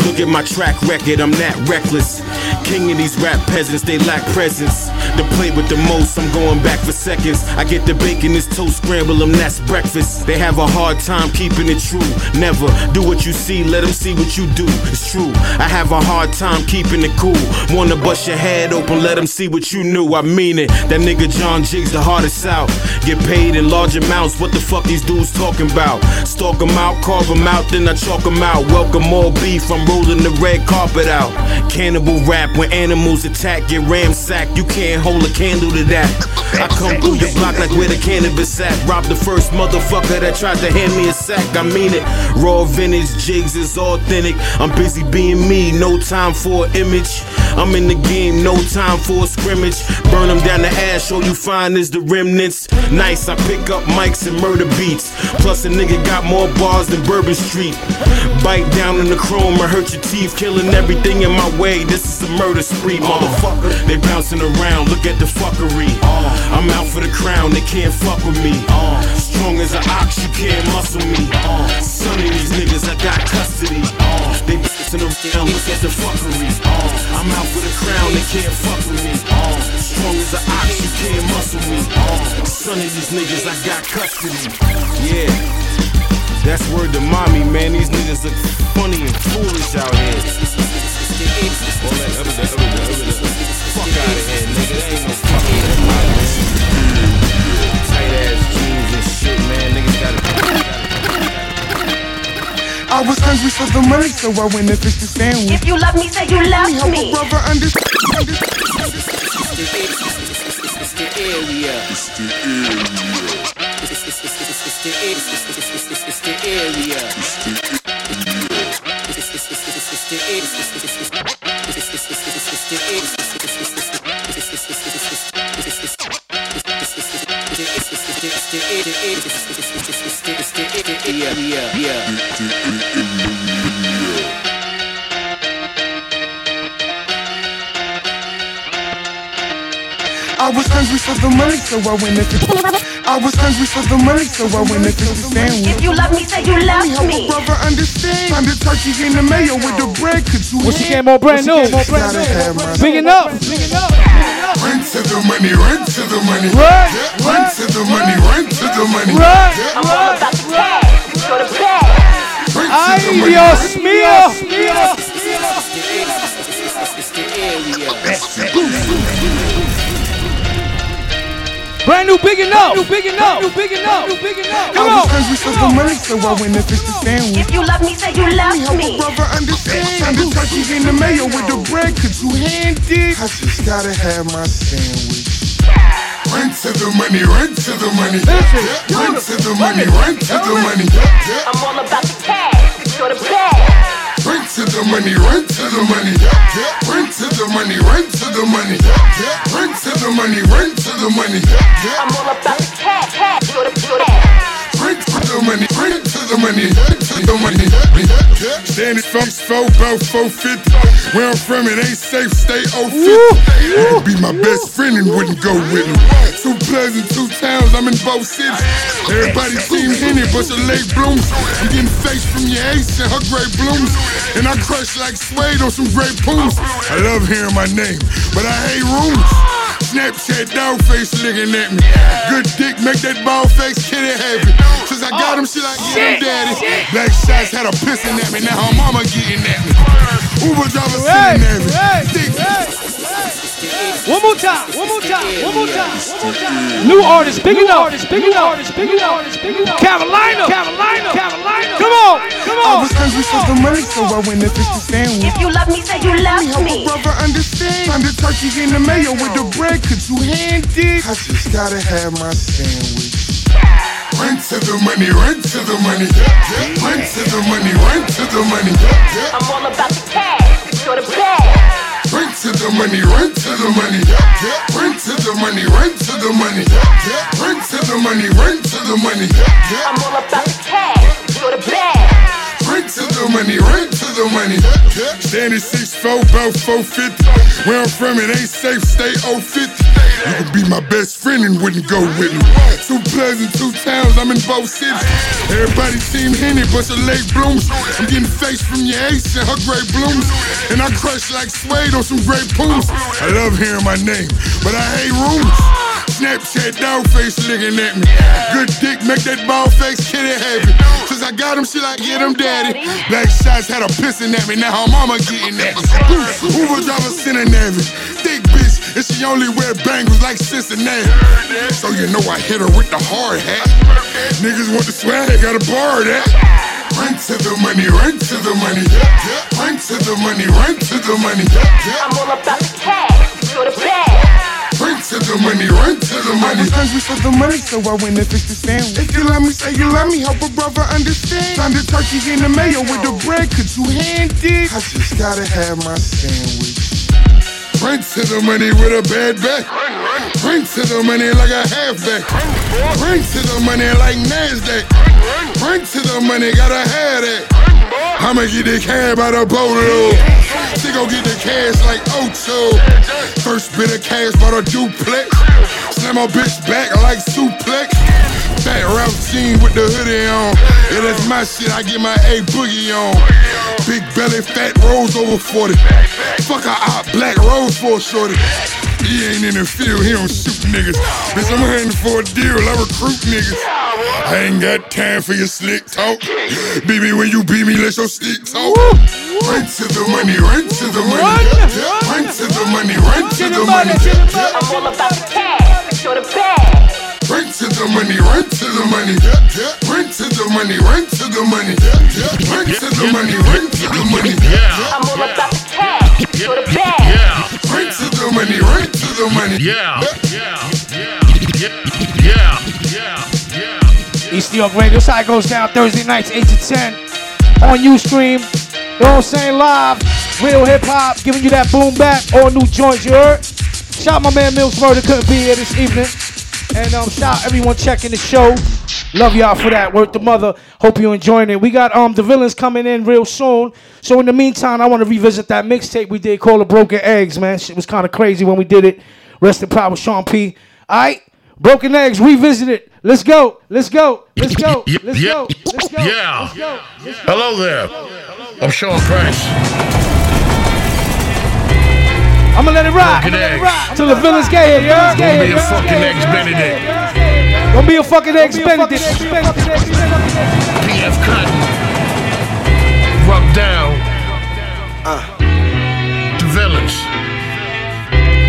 Look at my track record, I'm that reckless. King of these rap peasants, they lack presence. To play with the most, I'm going back for seconds. I get the bacon, this toast scramble them, that's breakfast. They have a hard time keeping it true. Never do what you see, let them see what you do. It's true. I have a hard time keeping it cool. Wanna bust your head open, let them see what you knew. I mean it. That nigga John Jig's the hardest out. Get paid in large amounts. What the fuck these dudes talking about? Stalk 'em out, carve 'em out, then I chalk 'em out. Welcome all beef, I'm rolling the red carpet out. Cannibal rap when animals attack, get ramsacked. You can't hold a candle to that. I come through your block like where the cannabis at. Rob the first motherfucker that tried to hand me a sack. I mean it. Raw vintage jigs is authentic. I'm busy being me, no time for image. I'm in the game, no time for a scrimmage. Burn them down the ash, all you find is the remnants. Nice, I pick up mics and murder beats. Plus, a nigga got more bars than Bourbon Street. Bite down in the chrome or hurt your teeth, killing everything in my way. This is a murder spree, motherfucker. They bouncing around, look at the fuckery. Uh, I'm out for the crown, they can't fuck with me. Uh, strong as an ox, you can't muscle me. Uh, son of these niggas, I got custody. They bouncing around, look at the fuckery. I'm out for the crown, they can't fuck with me. Strong as an ox, you can't muscle me. Son of these niggas, I got custody. Yeah. That's word to mommy, man. These niggas look funny and foolish out here. All that other, other, that other, that- out of here, nigga. There ain't no fucking that Tight ass jeans and shit, man. Niggas gotta. I was hungry for the money, so I went and fixed the sandwich. If you love me, say you love help me. a brother understand. It's the area. It's the area. It's the area. It's the area. Yeah, yeah, yeah. I was hungry for the money, so I went and fixed I was hungry for the money, so I went and the sandwich. If you love me, say you love help me. a brother understand. I'm the turkey in the mayo with the bread, could you What's your game more brand new? What's your game? Gotta have my Bigging up. Run to the money, run to the money. Run, run to the money, run to the money. Run, I'm all about the cash. Go to bed. Run to Ay, the money, Dios run- mío. It's the area. Brand new bigging up. New bigging up. New bigging up. New bigging up. I Come was on. hungry for the money, so I went and fixed the sandwich. If you love me, say you love help a me. brother understand. I'm the turkey in the mayo with the bread, could you hand it? I just gotta have my sandwich. Run to the money, run to the money. Run to the money, run to the money. I'm all about the cash. Go to bed. Run to the money, run to the money. Run to the money, run to the money. Run to the money, run to the money. I'm all about the cash. cash. Go to go the money, run to the money, to the money. Standing folks, four, 450. Where I'm from, it ain't safe, stay 050. You'd be my best friend and wouldn't go with me. Two pleasant, two towns, I'm in both cities. Everybody team Henny, but your late blooms. I'm getting face from your ace and her great blooms. And I crush like suede on some great pools. I love hearing my name, but I hate rooms. Snapchat dog face looking at me. Good dick, make that bald face kitty happy. Since I got oh, him, she like, yeah, I'm daddy. Black shots had a pissing at me, now her mama getting at me. Uber driver sitting at me. Dick. One more time. One more time. One more time. One more time. New artist, big enough. Artist, big enough. Artist, big enough. Artist, big enough. Carolina. Carolina. Carolina. Come on. Come on. I on. was hungry for the money, so I went and fished the sandwich. If you love me, say you love Help a me. brother understand. Find the turkey in the mayo with the bread. Could you hand it? I just gotta have my sandwich. Run to the money, run to the money. Run to the money, run to the money. I'm all about the cash. Secure the bag. To the money, run to the money. Run to the money, run to the money. Run to the money, run to the money. I'm all about the cash. Secure the bag. Run to the money, run to the money. Six four, four fifty. Where I'm from, it ain't safe. Stay 050. You could be my best friend and wouldn't go with me. Two pleasant, two towns. I'm in both cities. Everybody team Henny, bunch of late blooms. I'm getting face from your ace and her great blooms. And I crush like suede on some great pools. I love hearing my name, but I hate rooms. Snapchat dog face looking at me. Good dick, make that ball face kitty happy. Since I got him, she like, get him daddy. Black shots had her pissing at me, now her mama getting at me. Uber driver sending at me. Thick bitch, and she only wear bangles like Cincinnati. So you know I hit her with the hard hat. Niggas want the swag, gotta borrow that. Run to the money, run to the money. Run to the money, run to the money. I'm all about the cash. Secure the bag. Run to the money, run to the money. I was hungry for the money, so I went and fixed the sandwich. If you love me, say you love me, help a brother understand. Found the turkey in the mayo with the bread, could you hand it? I just gotta have my sandwich. Run to the money with a bad back. Run to the money like a halfback. Run to the money like NASDAQ. Run to the money, gotta have that. I'ma get the cab out of boatload. She gon' get the cash like Ocho. First bit of cash bought a duplex. Slam my bitch back like suplex. Fat Ralph jean with the hoodie on. Yeah, that's my shit. I get my A boogie on. Big belly, fat rolls over 40. Fuck a op, black rose for a shorty. He ain't in the field, he don't shoot niggas. Bitch, I'm hunting for a deal, I recruit niggas. I ain't got time for your slick talk. Baby, when you beat me, let your stick talk. Run to the money, run to the money. Run to the money, run to the money. I'm all about the cash. Secure the bag. Run to the money, run to the money. Run to the money, run to the money. Run to the money, run to the money. I'm all about the cash. Secure the bag. Run to the money, run to the money. Yeah. Yeah. Yeah. Yeah. Yeah. Yeah. yeah. East New York Radio. It goes down Thursday nights, 8 to 10. On Ustream. You know what saying? Live. Real hip hop. Giving you that boom back. All new joints you heard. Shout out my man Mills Murder. Couldn't be here this evening. And um, shout out everyone checking the show. Love y'all for that. Work the mother. Hope you're enjoying it. We got um the villains coming in real soon. So in the meantime, I want to revisit that mixtape we did called The Broken Eggs, man. Shit was kind of crazy when we did it. Rest in power, Sean P. Alright? Broken Eggs, revisit it. Let's go. Let's go. Let's go. Let's go. Let's go. yeah. Let's go. Hello there. I'm Sean Price. I'm gonna let it rock. I'm Broken gonna let it eggs. rock. Till the villains get here. Villains get Gonna be a fucking eggs Benedict. Don't be a fucking eggs Benedict. PF Cuttin. Rub down. Uh. The villains.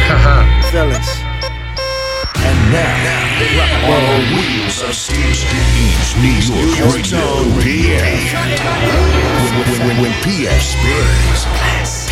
Haha. Villains. And now, on wheels of steel, East New York Radio, PF. When, when, when PF spins,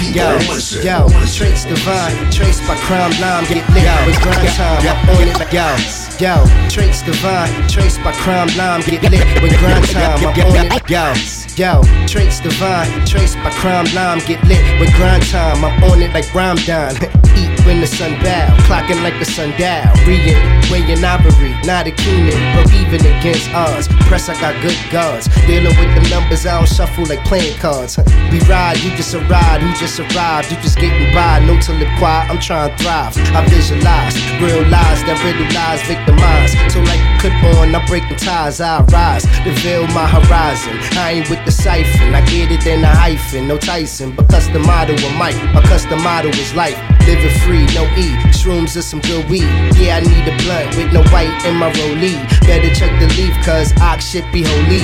Yo, yo, traits divine, traced by crime lime, get lit. With grind time, I'm on it, yo, yo, traits divine, traced by crime line, get lit with grind time, I'm on it, yo, yo, traits divine, traced by crime line, get lit with grind time, I'm on it like rhyme down, eat when the sun bow, clocking like the sundial, reading, weighing ivory, not a keenan, but even against odds, press I got good guns. dealing with the numbers, I don't shuffle like playing cards, we ride, you just a ride, who just arrived, you just getting by, no to live quiet, I'm trying to thrive, I visualize, real lies that riddleize, victimize, so like a clip on, I'm breaking ties, I rise, to veil my horizon, I ain't with the siphon, I get it in a hyphen, no Tyson, but custom motto of Mike, my custom motto is life, living free, no E, shrooms is some good weed, yeah I need a blunt with no white in my rollie, better check the leaf cause ox shit be holy,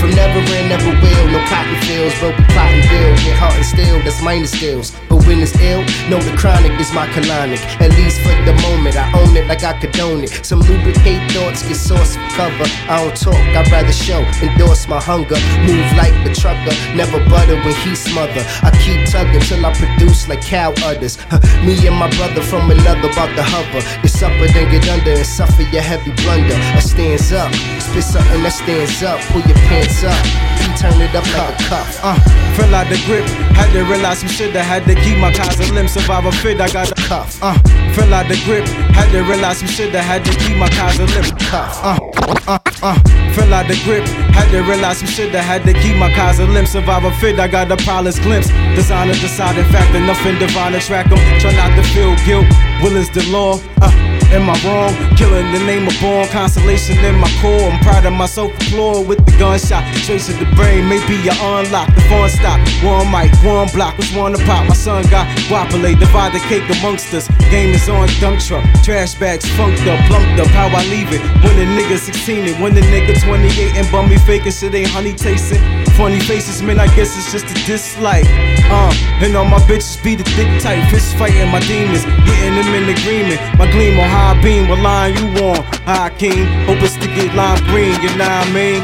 from never in, never will, no cotton fields, but we plotting bill, get hard and still, that's minor skills, but when it's ill. know the chronic is my colonic. At least for the moment, I own it like I condone it. Some lubricate thoughts get sauce for cover. I don't talk, I'd rather show. Endorse my hunger. Move like the trucker. Never butter when he smother. I keep tugging till I produce like cow udders. Me and my brother from another about to hover. It's upper then get under and suffer your heavy blunder. I stands up. Spit something that stands up. Pull your pants up. He turn it up like a cuff. Uh, fell out the grip. Had to realize some shit. I had to keep my ties and limbs. Survive a fit. I got a cuff. Uh, fell out the grip. Had to realize some shit. I had to keep my ties and limbs. Cuff. Uh, uh, uh, fell out the grip. Had to realize some shit. I had to keep my ties and limbs. Survive a fit. I got a prowler's glimpse. Designer deciding factor. Nothing divine to track 'em. Try not to feel guilt. Will is the law. Uh, Am I wrong? Killing the name of born, consolation in my core. I'm proud of myself, floor with the gunshot. Of the brain, maybe you unlock the phone stop. One mic, one block, which one to pop? My son got guapole, divide the cake amongst us. Game is on dump truck, trash bags funked up, plumped up. How I leave it? When the nigga 16 and when the nigga 28 and bummy faking shit ain't honey tasting. Funny faces, man, I guess it's just a dislike. Uh, and all my bitches be the thick tight, fist fighting my demons, getting them in agreement. My gleam on high beam, what line you on? High king, hope it's to get lime green, you know what I mean?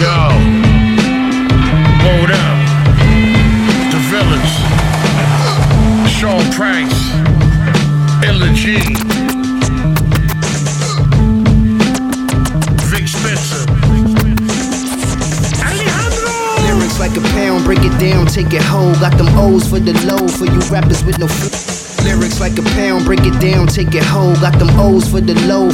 Yo, hold up. The Village, Sean Price, Illa Ghee, Vic Spencer. Lyrics like a pound, break it down, take it whole. Got them O's for the low, for you rappers with no f- Lyrics like a pound, break it down, take it whole. Got them O's for the low.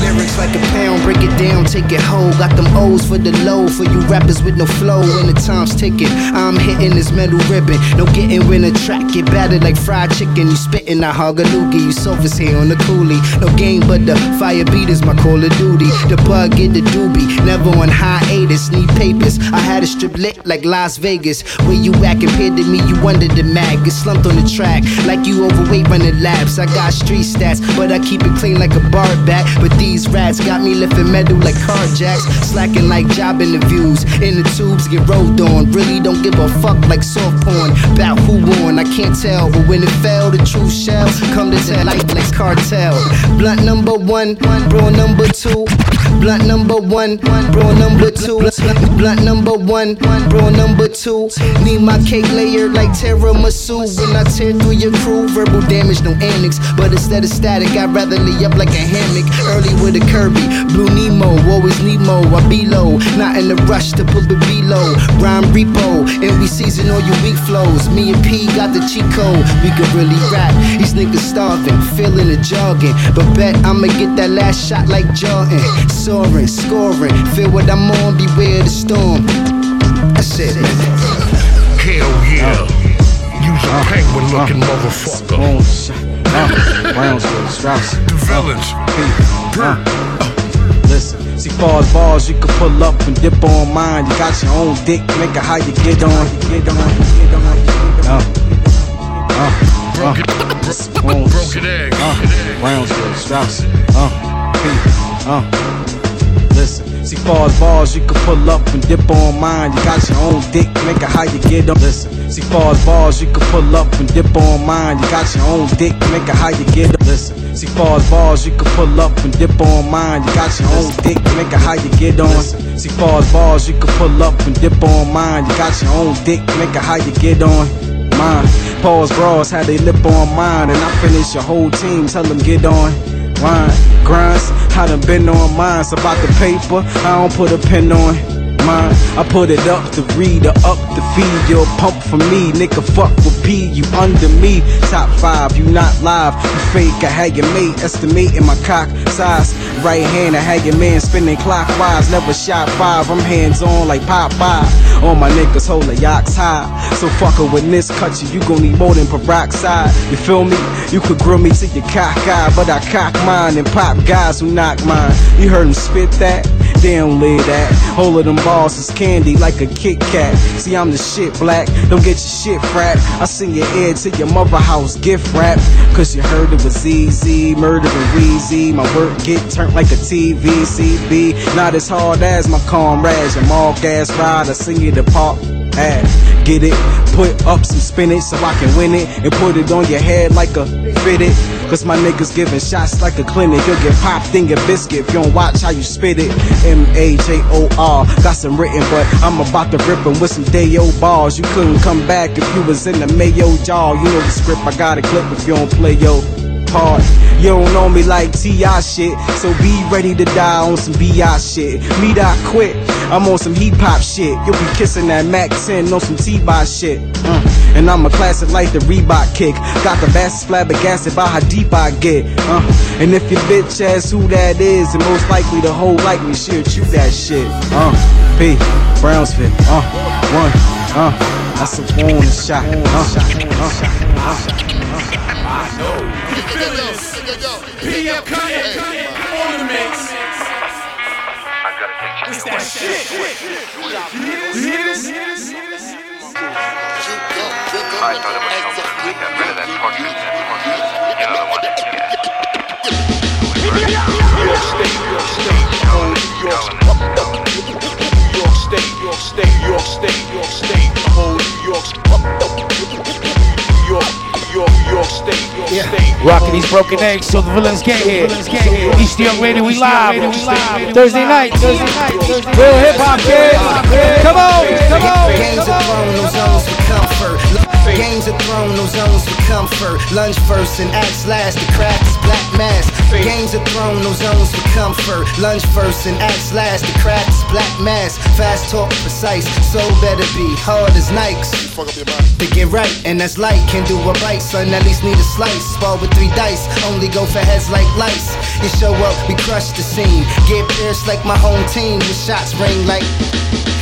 Lyrics like a pound, break it down, take it whole. Got them O's for the low, for you rappers with no flow. When the time's ticking, I'm hitting this metal ribbon. No getting when a track get battered like fried chicken. You spitting a loogie, you surface here on the coolie. No game but the fire beat is my call of duty. The bug get the doobie, never on hiatus, need papers. I had a strip lit like Las Vegas. Where you at compared to me, you under the mag. Get slumped on the track, like you overweight running laps. I got street stats, but I keep it clean like a bar back. But these rats got me lifting metal like car jacks. Slacking like job interviews. In the tubes get rolled on. Really don't give a fuck like soft porn. About who won, I can't tell. But when it fell, the truth shall come to light like cartel. Blunt number one, bro number two. Blunt number one, bro number two. Blunt number one, bro number two. Need my cake layered like tiramisu. When I tear through your crew, verbal damage, no annex. But instead of static, I'd rather lay up like a hammock. Early with a Kirby, Blue Nemo, always Nemo. I be low, not in a rush to put the below. Rhyme repo, and we season all your weak flows. Me and P got the code, we could really rap. These niggas starving, feeling the jogging. But bet I'ma get that last shot like Jordan. Soaring, scoring, feel what I'm on, beware the storm. That's it. Hell yeah. You's a penguin looking motherfucker. Brownsville, Strauss. The Village. Uh, listen, see far as balls you can pull up and dip on mine. You got your own dick, make it how you get on. You get on, you get on, you get on. Uh, uh, uh, broke, broke egg. uh, Brownsville, Strauss. Uh, P, uh. Listen, see far as balls you can pull up and dip on mine. You got your own dick, make it how you get on. Listen, see far as balls you can pull up and dip on mine. You got your own dick, make it how you get on. Listen, see far as balls you can pull up and dip on mine. You got your own dick, make it how you get on. See far as balls you can pull up and dip on mine. You got your own dick, make it how you get on. Mine, pause bras, how they lip on mine, and I finish your whole team, tell them get on. Wine, grinds, I done been on mine, it's about the paper, I don't put a pen on mine. I put it up to read or up to feed. You're a pump for me, nigga. Fuck with P, you under me. Top five, you not live. You fake, I had your mate estimating my cock size. Right hand, I had your man spinning clockwise. Never shot five, I'm hands on like Popeye. All my niggas hold the yaks high. So fucker when this cut you, you gon' need more than peroxide. You feel me? You could grill me to your cock eye, but I cock mine and pop guys who knock mine. You heard him spit that? They don't live that. All of them balls is candy like a Kit Kat. See, I'm the shit black. Don't get your shit frapped. I send your ear to your mother house gift wrap. Cause you heard it was easy. Murder and. My work get turned like a TV. CB. Not as hard as my comrades. Your mall gas ride. I sing you the park. ass Get it? Put up some spinach so I can win it and put it on your head like a fitted. Cause my niggas giving shots like a clinic. You'll get popped in your biscuit if you don't watch how you spit it. M A J O R. Got some written, but I'm about to rip 'em with some Dayo balls. You couldn't come back if you was in the Mayo jar. You know the script, I got a clip if you don't play yo part. You don't know me like T.I. shit, so be ready to die on some B.I. shit. Me I quit, I'm on some hip hop shit. You'll be kissing that Mac 10 on some T-By shit. Uh. And I'm a classic like the Reebok kick. Got the best flabbergasted by how deep I get. Uh. And if your bitch asks who that is, and most likely the whole she'll chew that shit. Uh. P. Brownsville. Uh. One. Uh. That's a warning shot. Uh. Uh. Uh. PM Kanye on the It's that shit. You? You? You? I thought it was so good. We got rid of that portrait. That portrait. You know the one. Yeah. New York State, New York State, New York State, New York State, New York State, New York State, whole New York, New York, New York, New York State, New York State. Rocking these broken eggs till the villains get here. East New York Radio, we live. Thursday night, Thursday night, real hip hop kid. Come on, come on, Games come of thrown, no zones for comfort. Games of thrown, no zones for comfort. Lunge first and acts last. The craft is black mass. Games of thrown, no zones for comfort. Lunge first and acts last. The craft is black mass. Fast talk, precise. So better be hard as Nikes. To get right, and that's light. Can do a bite, son. At least need a slice. Spar with three dice. Only go for heads like lice. You show up, we crush the scene. Get pierced like my home team. With shots ring like.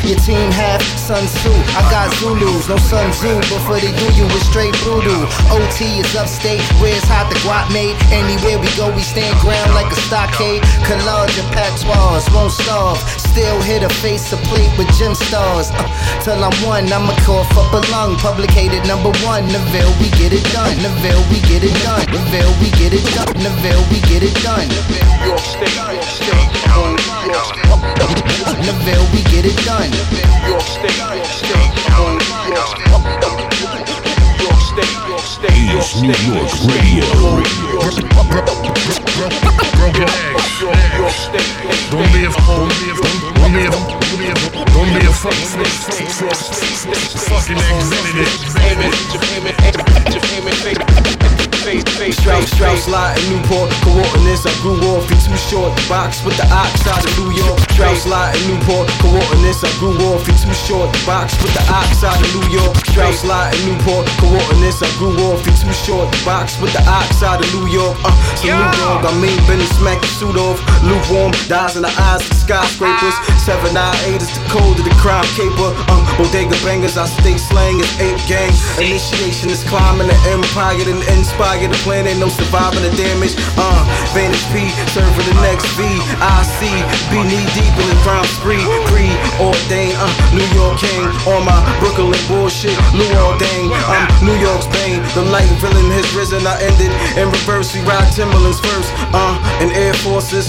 Your team have Sun Tzu. I got Zulus, no Sun Tzu. Before they do you, it's straight voodoo. OT is upstate, where it's hot, the guap made. Anywhere we go, we stand ground like a stockade. Collage of patois, won't starve. Still hit a face a plate with gem stars. Uh, till I'm one, I'ma cough up a lung. Publicated number one, Neville, we get it done. Neville, we get it done. Neville, we get it done. Neville, we get it done. York State, York State, York, Neville, we get it done. New York State, York State, whole New State, York State, York York Don't be a don't be a don't be a don't be a fucking Strauss, Strauss, Lot in Newport, coordinates. I grew off in too short. The box with the ox out of New York. Strauss, Lot in Newport, coordinates. I grew off in too short. The box with the ox out of New York. Strauss, Lot in Newport, coordinates. I grew off in too short. The box with the ox out of New York. Uh, so New York, I mean, been smack your suit off. Lukewarm, dies in the eyes of skyscrapers. 798 is the code of the crime caper. Uh, bodega bangers, I stay slang. It's eight gang. Initiation is climbing the empire, then inspire the plan. Ain't no surviving the damage. Uh, Vantage P, serving the next V. I see, be knee deep in the crime spree. Pre ordained, uh, New York King. On my Brooklyn bullshit, Lou Ordain. I'm New York's bane. The light villain has risen. I ended in reverse. We ride Timberlands first. Uh, and Air Forces.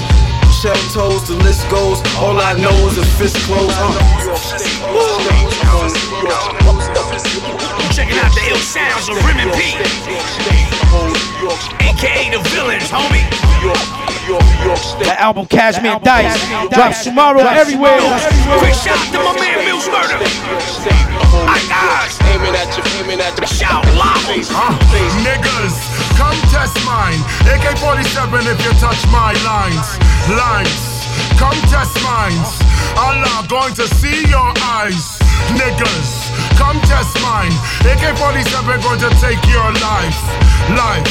Shell toes, the list goes. All I know is a fist close. Checking out the ill sounds of Rim and P. AKA the villains, homie. That album Cashmere Dice drops tomorrow everywhere. Quick shout to my man Mills Murder. I guys. Aiming at you, aiming at you. Shout loud. Niggas, come test mine. AK-47 if you touch my lines. Lines, come test mines. Allah going to see your eyes. Niggas, come test mine. AK-47 going to take your life. Life,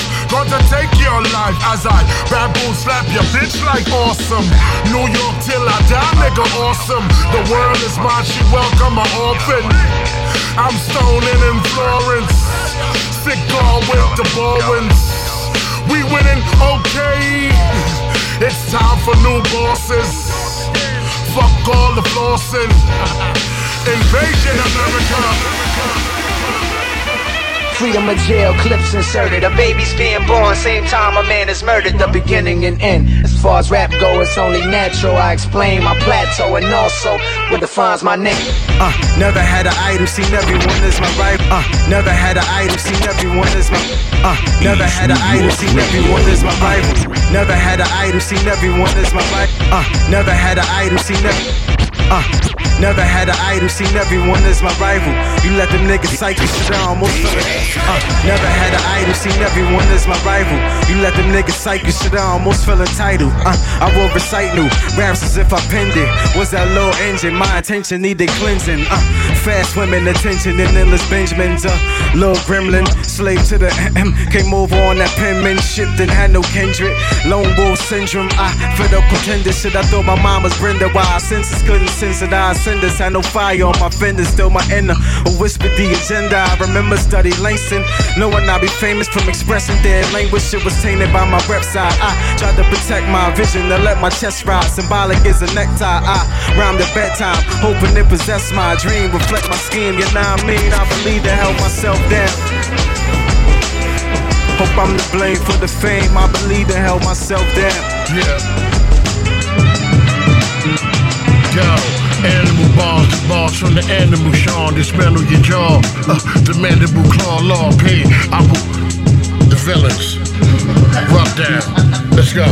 to take your life as I baboon slap your bitch like awesome. New York till I die, nigga, awesome. The world is mine, she welcome my orphan. I'm stoning in Florence. Sick girl with the Bowens. We winning okay. It's time for new bosses. Fuck all the flossing. Invasion of America. Freedom of jail, clips inserted. A baby's being born, same time a man is murdered. The beginning and end. As far as rap go, it's only natural. I explain my plateau and also what defines my name. Uh, never had an idol, seen everyone as my rival. Uh, never had an idol, seen everyone as my. Uh, never had an idol, seen everyone as my rival. Never had an idol, seen everyone as my rival. Uh, never had an idol, seen every. Uh, never had an idol, seen everyone as my rival. You let them niggas psych you shit, I almost. Uh, never had an idol, seen everyone as my rival. You let them niggas psych you shit, I almost feel entitled. Uh, I will recite new raps as if I penned it. Was that little engine? My attention needed cleansing. Uh, fast women attention and endless Benjamins. Uh, little gremlin, slave to the M. Came over on that penmanship, then had no Kendrick. Lone wolf syndrome. I fed up pretender shit. I thought my mom was Brenda. Why our senses couldn't sense it. I send us. Had no fire on my fenders. Still my inner. A whisper the agenda. I remember study Langston. Knowing I'd be famous from expressing dead language. Shit was tainted by my rep side. I tried to protect my vision to let my chest ride. Symbolic as a necktie. I rhymed at bedtime. Hoping it possessed my dream. Reflect my scheme. You know what I mean? I believe to help myself down. Hope I'm to blame for the fame. I believe to help myself down. Yo, animal balls, the balls from the animal, Sean. Dismantle your jaw. Uh, the mandible claw law, pay. I will. The villains. Rub down. Let's go.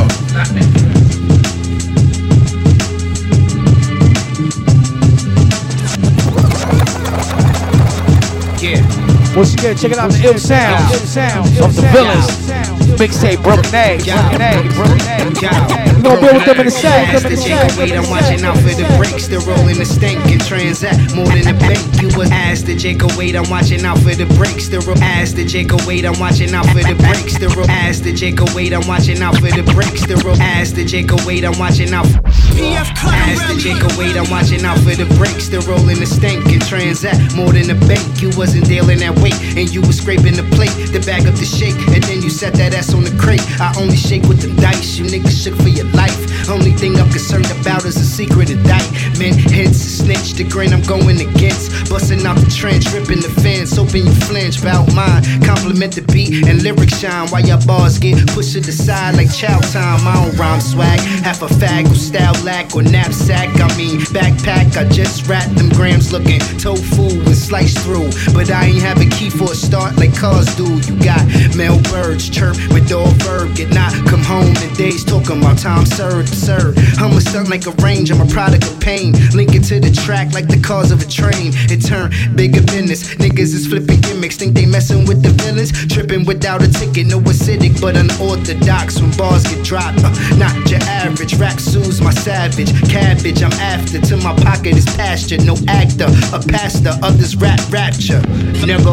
Yeah. Once again, check it out the ill sounds, ill sounds of the villains. Mixtape Broken Egg, Broken Egg, Broken Egg. You gonna build with them in the sec, them in a sec. Wait, I'm watching out for the breaks, the rolling the stink and transact more than a bank. You was asked the Jacob wait, I'm watching out for the breaks, the roll. Asked the Jacob wait, I'm watching out for the breaks, the roll. Asked the Jacob wait, I'm watching out for the breaks, the roll. Asked the Jacob wait, I'm watching out. Asked the Jacob wait, I'm watching out for the breaks, the rolling the stink and transact more than a bank. You wasn't dealing that weight, and you was scraping the plate, the bag up the shake, and then you set that ass on the crate. I only shake with the dice, you niggas shook for your life. Only thing I'm concerned about is a secret indictment. Hence the snitch, the grain I'm going against. Busting out the trench, ripping the fence, open your flinch. Bout mine, compliment the beat and lyrics shine. While your bars get pushed to the side like chow time. I don't rhyme swag, half a fag or style lack or knapsack. I mean backpack, I just rap them grams looking tofu and sliced through. But I ain't have a key for a start like cars do. You got male birds chirp with all verb, get not come home in days talking about time served, absurd. I'm a stunt like a range, I'm a product of pain. Link to the track like the cause of a train. It turned bigger business. Niggas is flipping gimmicks, think they messing with the villains. Tripping without a ticket, no acidic but unorthodox when bars get dropped. Uh, not your average, rap sues my savage. Cabbage, I'm after till my pocket is pasture. No actor, a pastor of this rap rapture. Never.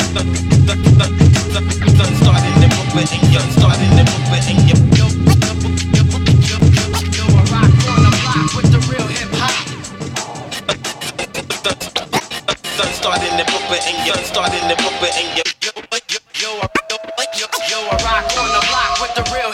And yo, I rock on the block with the real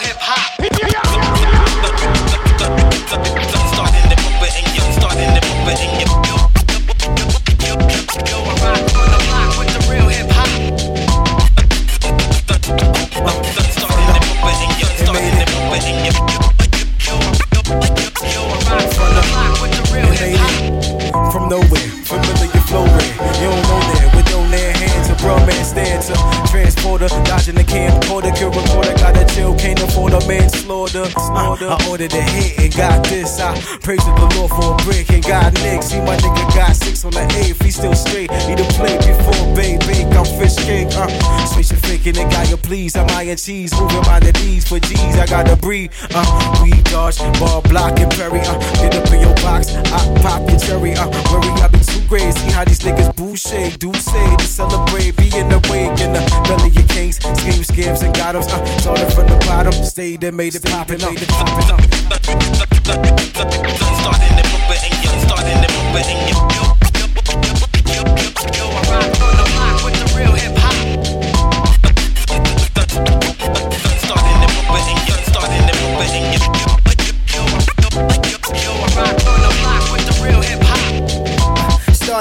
Uh, I ordered a hit and got this. I praise the Lord for a brick and got nicks. See my nigga got six on the eighth, he still straight. Need a play before Bay Bake, I'm fish king. Uh, switch your faking and got you please. I'm iron cheese, moving my D's for G's. I gotta breathe. Uh, we dodge, ball block and Perry. Uh, get up in your box, I pop your cherry. Uh, worry, I be crazy. How these niggas boucher, do say to celebrate, be in the wake in the belly of kings, schemes, scams, and got 'em. Uh, started from the bottom, stayed there, made it poppin' up. And yo, starting movement and.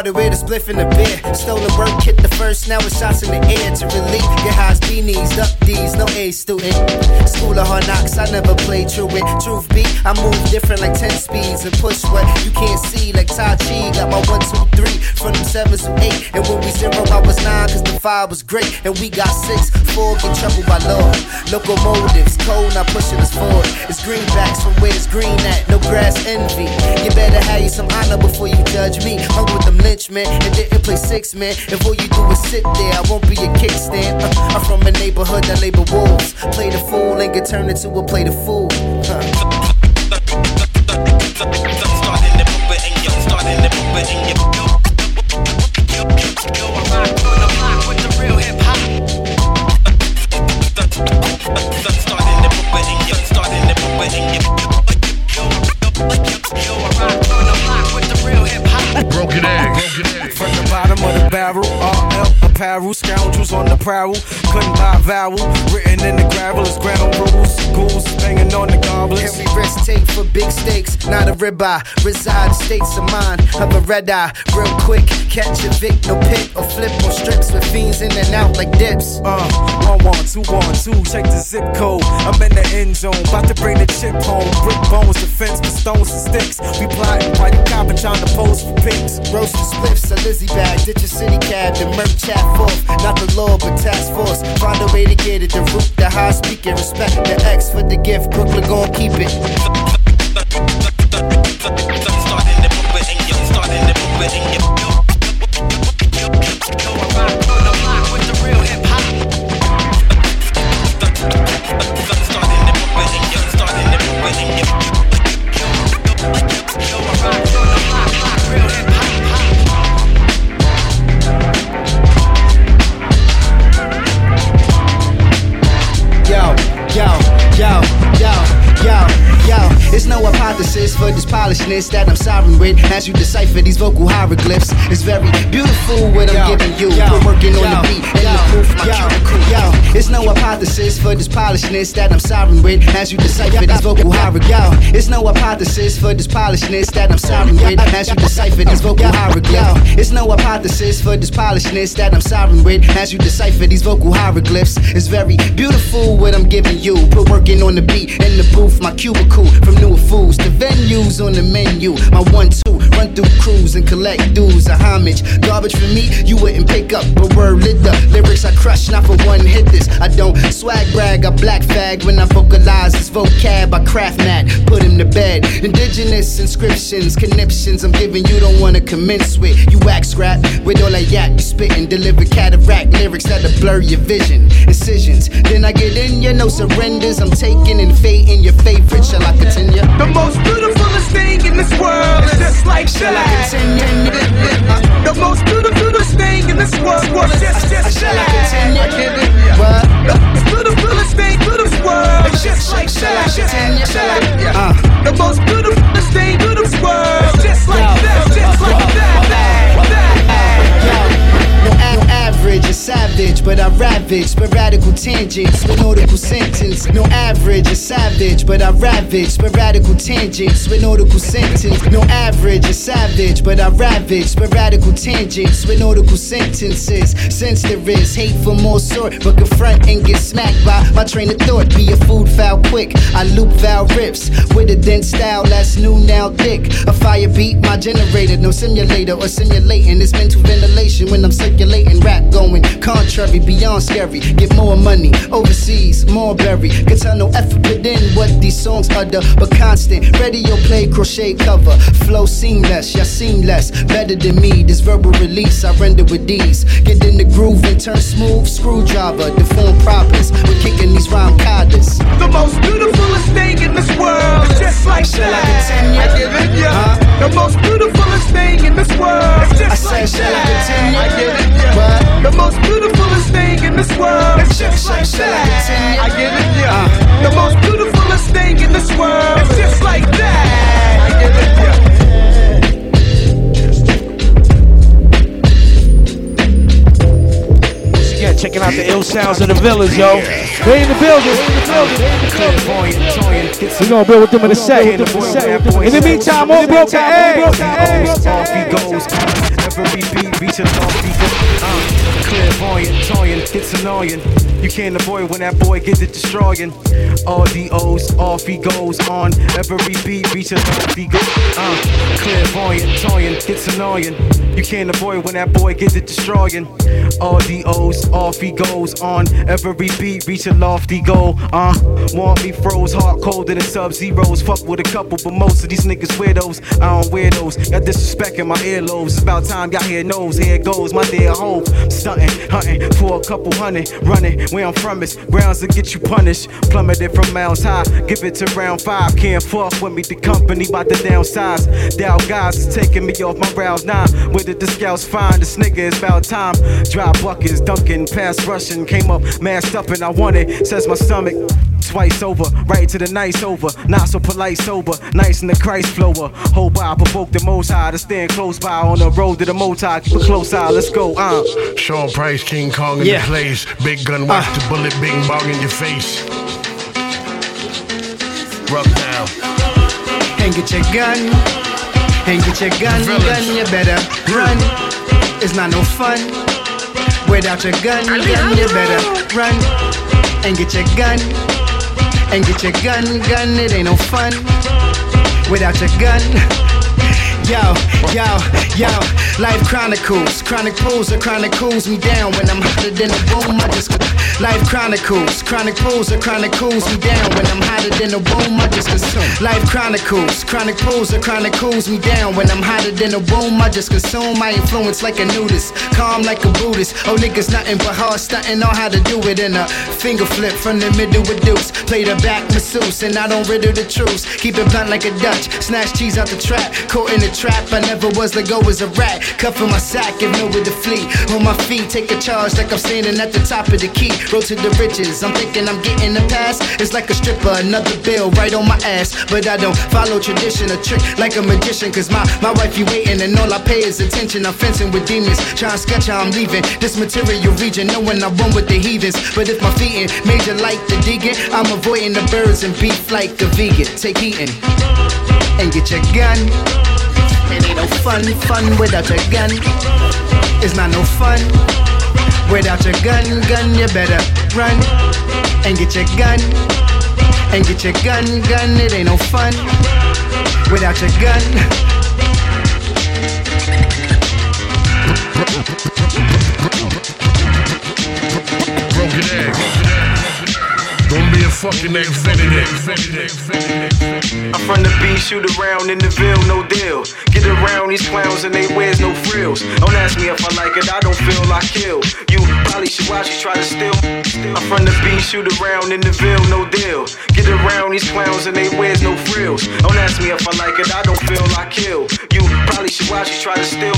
Started with a spliff in the beer. Stolen work, hit the first, now it's shots in the air to relieve. Get highs, beanies, duck D's, no A student. School of hard knocks, I never played truant. Truth be, I move different like 10 speeds and push what you can't see like Tai Chi. Got my one, two, three from them sevens to eight. And when we zero, I was nine, cause the five was great. And we got six, four, get trouble by law. Locomotives, cold, not pushing us forward. It's greenbacks from where it's green at, no grass envy. You better have you some honor before you judge me. Hung with them lynchmen and didn't play six man. If all you do is sit there, I won't be a kickstand. Uh, I'm from a neighborhood that labor wolves. Play the fool and get turned into a play the fool. Huh. Broken apparel, scoundrels on the prowl. Couldn't buy vowel, written in the gravel is ground rules. Ghouls banging on the goblins. Every risk take for big stakes, not a ribeye. Reside states of mind of a red eye. Real quick, catch a Vic, no pick or flip on strips with fiends in and out like dips. Uh, one one two one two. Check the zip code. I'm in the end zone, about to bring the chip home. Brick bones, defense with stones and sticks. We plotting while you copping, trying to pose for pics. Roast the spliffs, a Lizzie bag, ditch a city cab, the merch chat forth. Not the law, but task force. Find a way to get it, the root, the high speaking. Respect the X for the gift, Brooklyn gon' keep it. Starting the movement, starting the Yo, It's no hypothesis for this polishness that I'm sovereign with. As you decipher these vocal hieroglyphs, it's very beautiful what I'm giving you. Put working on the beat and the proof, my cuticle. Yo, it's no hypothesis for this polishness that I'm sovereign with. As you decipher these vocal hieroglyphs, it's no hypothesis for this polishness that I'm sovereign with. As you decipher these vocal hieroglyphs, it's no hypothesis for this polishness that I'm sovereign with. As you decipher these vocal hieroglyphs, it's very beautiful what I'm giving you. Put working on the beat in the booth, my cubicle from newer foods to venues on the menu. My one two run through crews and collect dues A homage. Garbage for me, you wouldn't pick up a word lit the lyrics I crush, not for one hit this. I don't swag brag, I black fag when I vocalize this vocab. I craft mat, put him to bed. Indigenous inscriptions, conniptions I'm giving you don't wanna commence with. You act scrap with all that yak you spitting, deliver cataract lyrics that'll blur your vision. Incisions, then I get in you, no surrenders. I'm taking and fading your favorite. Shall I continue? The most beautifulest thing in this world is just like Shall I that. continue? The most beautifulest thing in this world is just, just Shall I that. continue? What? The beautifulest thing in this world is just like that. Just like that. Uh. The most beautifulest thing in this world is just like that. Just like that. Average, a savage, but I ravage sporadical tangents with nautical sentence. No average, a savage, but I ravage sporadical tangents with nautical sentence. No average, a savage, but I ravage sporadical tangents with nautical sentences. Since there is hate for more sort, but confront and get smacked by my train of thought. Be a food foul quick. I loop foul rips with a dense style that's new now thick. A fire beat, my generator, no simulator or simulating. It's mental ventilation when I'm circulating rap going contrary, beyond scary. Get more money overseas, more berry. Can tell no effort put in what these songs utter, but constant. Radio play, crochet cover, flow seamless, yeah seamless. Better than me, this verbal release I render with these. Get in the groove and turn smooth, screwdriver, deform propers. We're kicking these rhyme cadres. The most beautifulest thing in this world is just like Shall I that. continue? I give it ya. Huh? The most beautifulest thing in this world is I just said, like shall I that. continue? I give it ya. What? The most beautifulest thing in this world is just like that. I give it ya. Uh. The most beautifulest thing in this world is just like that. I give it ya. Once again, checking out the ill sounds of the village, yo. They in the building. They in the building. They in. We gonna build with them in a second. In the meantime, on broken eggs. Off he goes. Every beat reach a lofty goal. Clairvoyant, toying, gets annoying. You can't avoid when that boy gets it destroying. All the O's, off he goes on. Every beat reach a lofty goal. Uh, clairvoyant, toying, gets annoying. You can't avoid when that boy gets it destroying. All the O's, off he goes on. Every beat reach a lofty goal. Uh, want me froze, hard colder than sub zeros. Fuck with a couple, but most of these niggas weirdos. I don't wear those. Got disrespect in my earlobes. It's about time y'all hear knows. Here goes, my dear home. Stunting, hunting for a couple hundred. Running where I'm from is grounds to get you punished. Plummeted from miles high. Give it to round five. Can't fuck with me. The company about to downsize. Dow guys is taking me off my round nine. Where did the scouts find this nigga? It's about time. Dry buckets, dunking, pass rushing. Came up masked up and I want it. Says my stomach. Twice over, right to the nice over. Not so polite, sober. Nice in the Christ flower. Hope I provoke the most high to stand close by on the road to the motor. Keep a close eye. Let's go. Uh. Sean Price, King Kong in Yeah. the place. Big gun, watch the bullet, bing bong in your face. Rub down. And get your gun. And get your gun, gun, you better run. It's not no fun. Without your gun, gun, you better run. And get your gun. And get your gun, gun, it ain't no fun. Without your gun. Yo, yo, yo, life chronicles, chronic pulls or chronic cools me down when I'm hotter than a boom. I just life chronicles, chronic pulls or chronic cools me down when I'm hotter than a boom. I just consume life chronicles, chronic pulls or chronic cools me down when I'm hotter than a boom. I just consume my influence like a nudist, calm like a Buddhist. Oh niggas nothing but hard stunting, know how to do it in a finger flip from the middle with deuce. Play the back masseuse and I don't riddle the truth. Keep it blunt like a Dutch, snatch cheese out the trap, caught in the trap. I never was let go as a rat. Cuffing my sack and nowhere to flee. On my feet, take a charge like I'm standing at the top of the key. Road to the riches, I'm thinking I'm getting the pass. It's like a stripper, another bill right on my ass. But I don't follow tradition, a trick like a magician. Cause my, my wife, you waiting, and all I pay is attention. I'm fencing with demons, trying to sketch how I'm leaving. This material region, knowing I run with the heathens. But if my feet in major like the deacon, I'm avoiding the birds and beef like a vegan. Take eating and get your gun. No fun, fun without your gun. It's not no fun without your gun, gun. You better run and get your gun. And get your gun, gun. It ain't no fun without your gun. Broken egg. Don't be a fucking. I'm from the B, shoot around in the Ville, no deal. Get around these clowns and they wears no frills. Don't ask me if I like it, I don't feel I kill. You probably should watch you try to steal. I'm from the B, shoot around in the Ville, no deal. Get around these clowns and they wears no frills. Don't ask me if I like it, I don't feel I kill. You probably should watch you try to steal.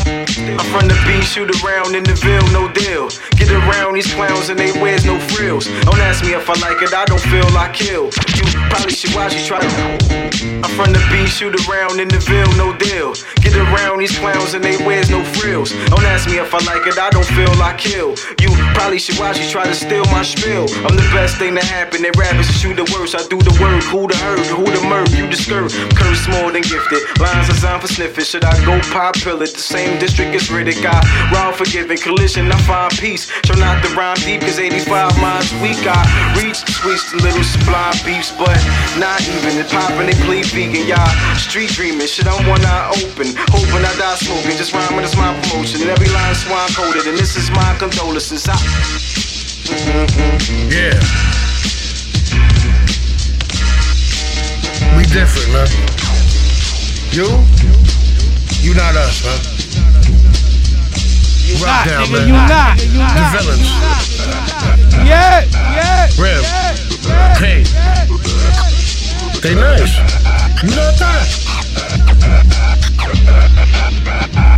I'm from the B, shoot around in the Ville, no deal. Get around these clowns and they wears no frills. Don't ask me if I like it, I don't feel I kill. You probably should watch you try to. I'm from the B, shoot around in the Ville, no deal. Get around these clowns and they wears no frills. Don't ask me if I like it, I don't feel I kill. You probably should watch you try to steal my spill. I'm the best thing to happen. They rappers shoot the worst. I do the work. Who the herd? Who the murk? You the skirt. Curse more than gifted. Lines designed for sniffing. Should I go pop it? The same district as Riddick. I wrong forgiving. Collision, I find peace. Try not to rhyme deep, cause 85 miles weak. I reach sweets to little sublime beefs, but not even. It's popping, they plead vegan. Y'all street dreaming. Shit, I'm one eye open. Hoping I die smoking. Just rhyming is my promotion. And every line swine coded. And this is my condolences. I. Yeah. We different, man. You? You not us, huh? You Rock not, down, nigga, man. you not, you The not. villains. Yeah, yeah. Rev. Hey. They nice. You not that.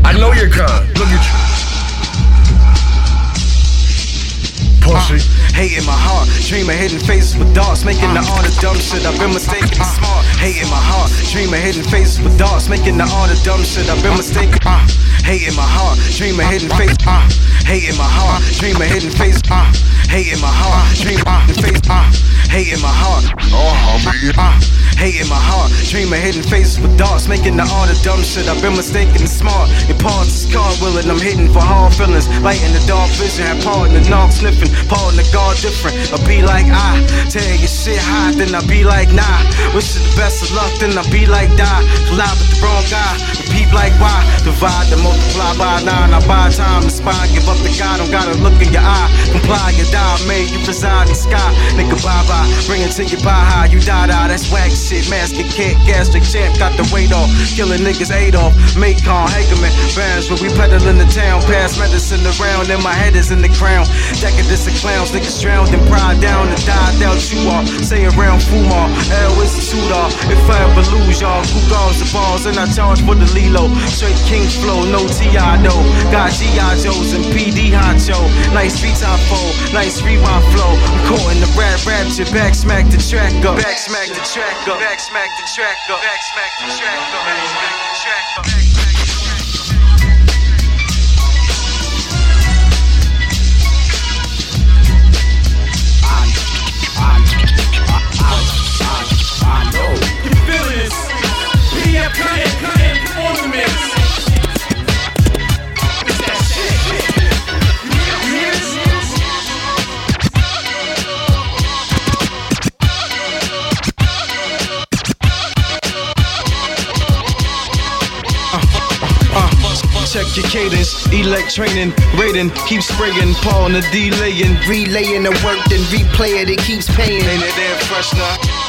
I know you're kind. Look at you. Pussy. Hate in my heart, dream of hidden faces with darts, making the art of dumb shit. I've been mistaken for smart. Hate in my heart, dream of hidden faces with darts, making the art of dumb shit. I've been mistaken. Uh, hate in my heart, dream of hidden face, uh, hate in my heart, dream a hidden face, uh, hate in my heart, dream uh, face, uh, hate in my heart, uh, hate in my heart, dream a hidden faces with darts, making the all the dumb shit. I've been mistaken and smart. Your parts is cartwheeling, I'm hitting for hard feelings, light in the dark vision, have part in the knock sniffing, part in the guard different. I be like ah, I tell your shit hot, then I be like nah. Wish you the best of luck, then I be like die. Collide with the wrong guy, repeat like why? Divide the multiply by nine. I buy time to spine, give up the God. Don't gotta look in your eye. Comply, you die, made you reside in sky. Nigga, bye bye. Bring it to your high, you die die. That's whack shit. Mask it, can't gastric champ. Got the weight off. Killing niggas Adolf. Macon, Hagerman, Bands where we pedal in the town. Pass medicine around, and my head is in the crown. Decadence of clowns, niggas drowned and pride down and died out. You are say around Fumar. L is the shooter. If I ever lose y'all, who guards the balls? And I charge for the Lilo. Straight King flow, no T.I. though. Got G.I. Joes and PD Honcho. Nice beats I fold, nice rewind flow. I'm caught in the rap rapture, back smack the track up. Back smack the track up. Back smack the track up. Back smack the track up. Back smack the track up. Check your cadence, elect training, rating, keep spraying, on the delaying, relaying the work, then replay it, it keeps paying. Ain't it fresh now?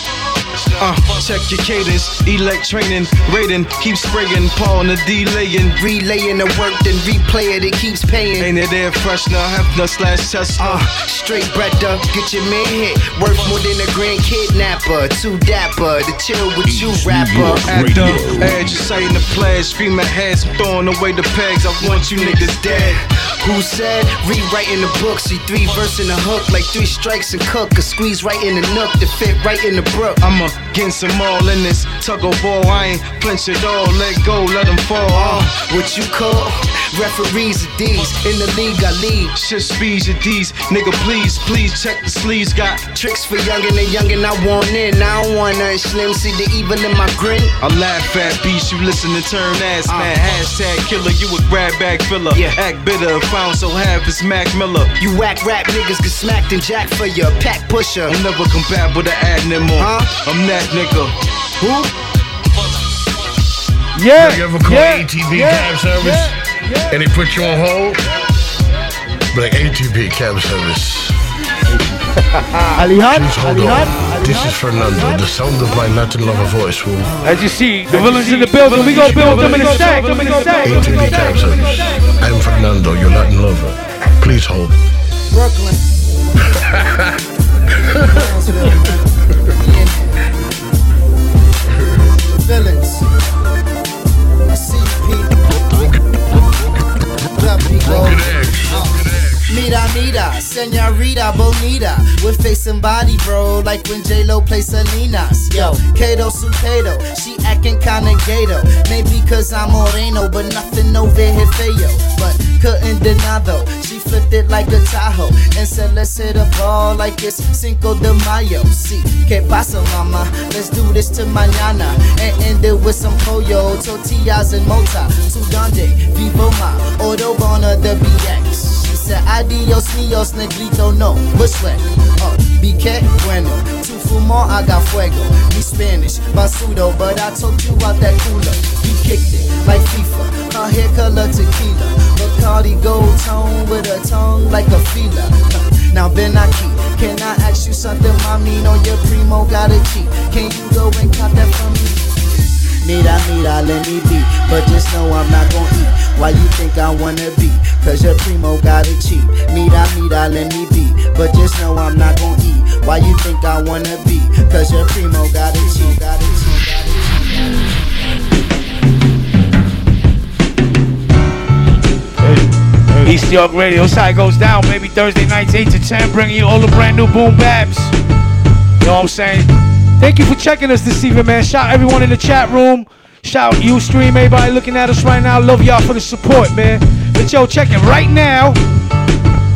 Uh, check your cadence, elect training, rating, keep spraying, Paul the delaying, relaying the work, then replay it, it keeps paying. Ain't it there fresh now? Hefner slash Tesla. Uh, straight bread up, get your man hit. Worth more than a grand kidnapper. Too dapper to chill with you, rapper. Actor, edge, saying the pledge, screaming heads, I'm throwing away the pegs. I want you niggas dead. Who said rewriting the book? See three verse in the hook, like three strikes and cook. A squeeze right in the nook to fit right in the brook. I'm a against them all in this tug of war. I ain't flinch at all. Let go, let them fall. Uh, what you call referees of these in the league? I lead. Shit speeds your D's, nigga. Please, please check the sleeves. Got tricks for youngin' and youngin'. I want in. I don't want nothing slim. See the evil in my grin. I laugh at beats. You listen and turn ass man. Hashtag killer. You a grab bag filler. Yeah. Act bitter. Found so half is Mac Miller. You whack rap niggas get smacked and jack for your pack pusher. I'll never come back with an ad anymore. Huh? I'm that nigga. Who? Yeah. You ever call yeah, ATV yeah, cab service yeah, yeah. and they put you on hold? Be like ATV cab service. Alihan? Please hold Alihan? on. This is Fernando, the sound of my Latin lover voice will As you see, the villains in the building. We gonna build them in a stack. ATV cab service. I'm Fernando, your Latin lover. Please hold. Brooklyn. Senorita, bonita. With face and body, bro, like when J-Lo plays Salinas. Yo, Kato Supedo, she acting kinda gato. Maybe cause I'm Moreno, but nothing over here feo. But couldn't deny though, she flipped it like a Tahoe. And said, let's hit a ball like it's Cinco de Mayo. See, que pasa, mama? Let's do this to mañana. And end it with some pollo, tortillas, and mota. To donde, vivo ma, Autobahn the BX. Said, adios míos, negrito, no. Bush way. Uh, BK, bueno. Tu fumo, I got fuego. Me Spanish, basudo, but I told you out that cooler. We kicked it like FIFA. Her hair color tequila. Bacardi gold tone with a tongue like a feeler. Uh, Now Ben Aki, can I ask you something, mommy? Know your primo got a cheat. Can you go and cop that for me? Mira, mira, let me be. But just know I'm not gonna eat. Why you think I wanna be? Cause your primo got it cheap. Mira, mira, let me be. But just know I'm not gonna eat. Why you think I wanna be? Cause your primo got it cheap. Got it cheap. East York Radio, it goes down, baby. Thursday nights, 8 to 10, bringing you all the brand new boom babs. You know what I'm saying? Thank you for checking us this evening, man. Shout everyone in the chat room. Shout out you stream, everybody looking at us right now. Love y'all for the support, man. But yo, check it right now.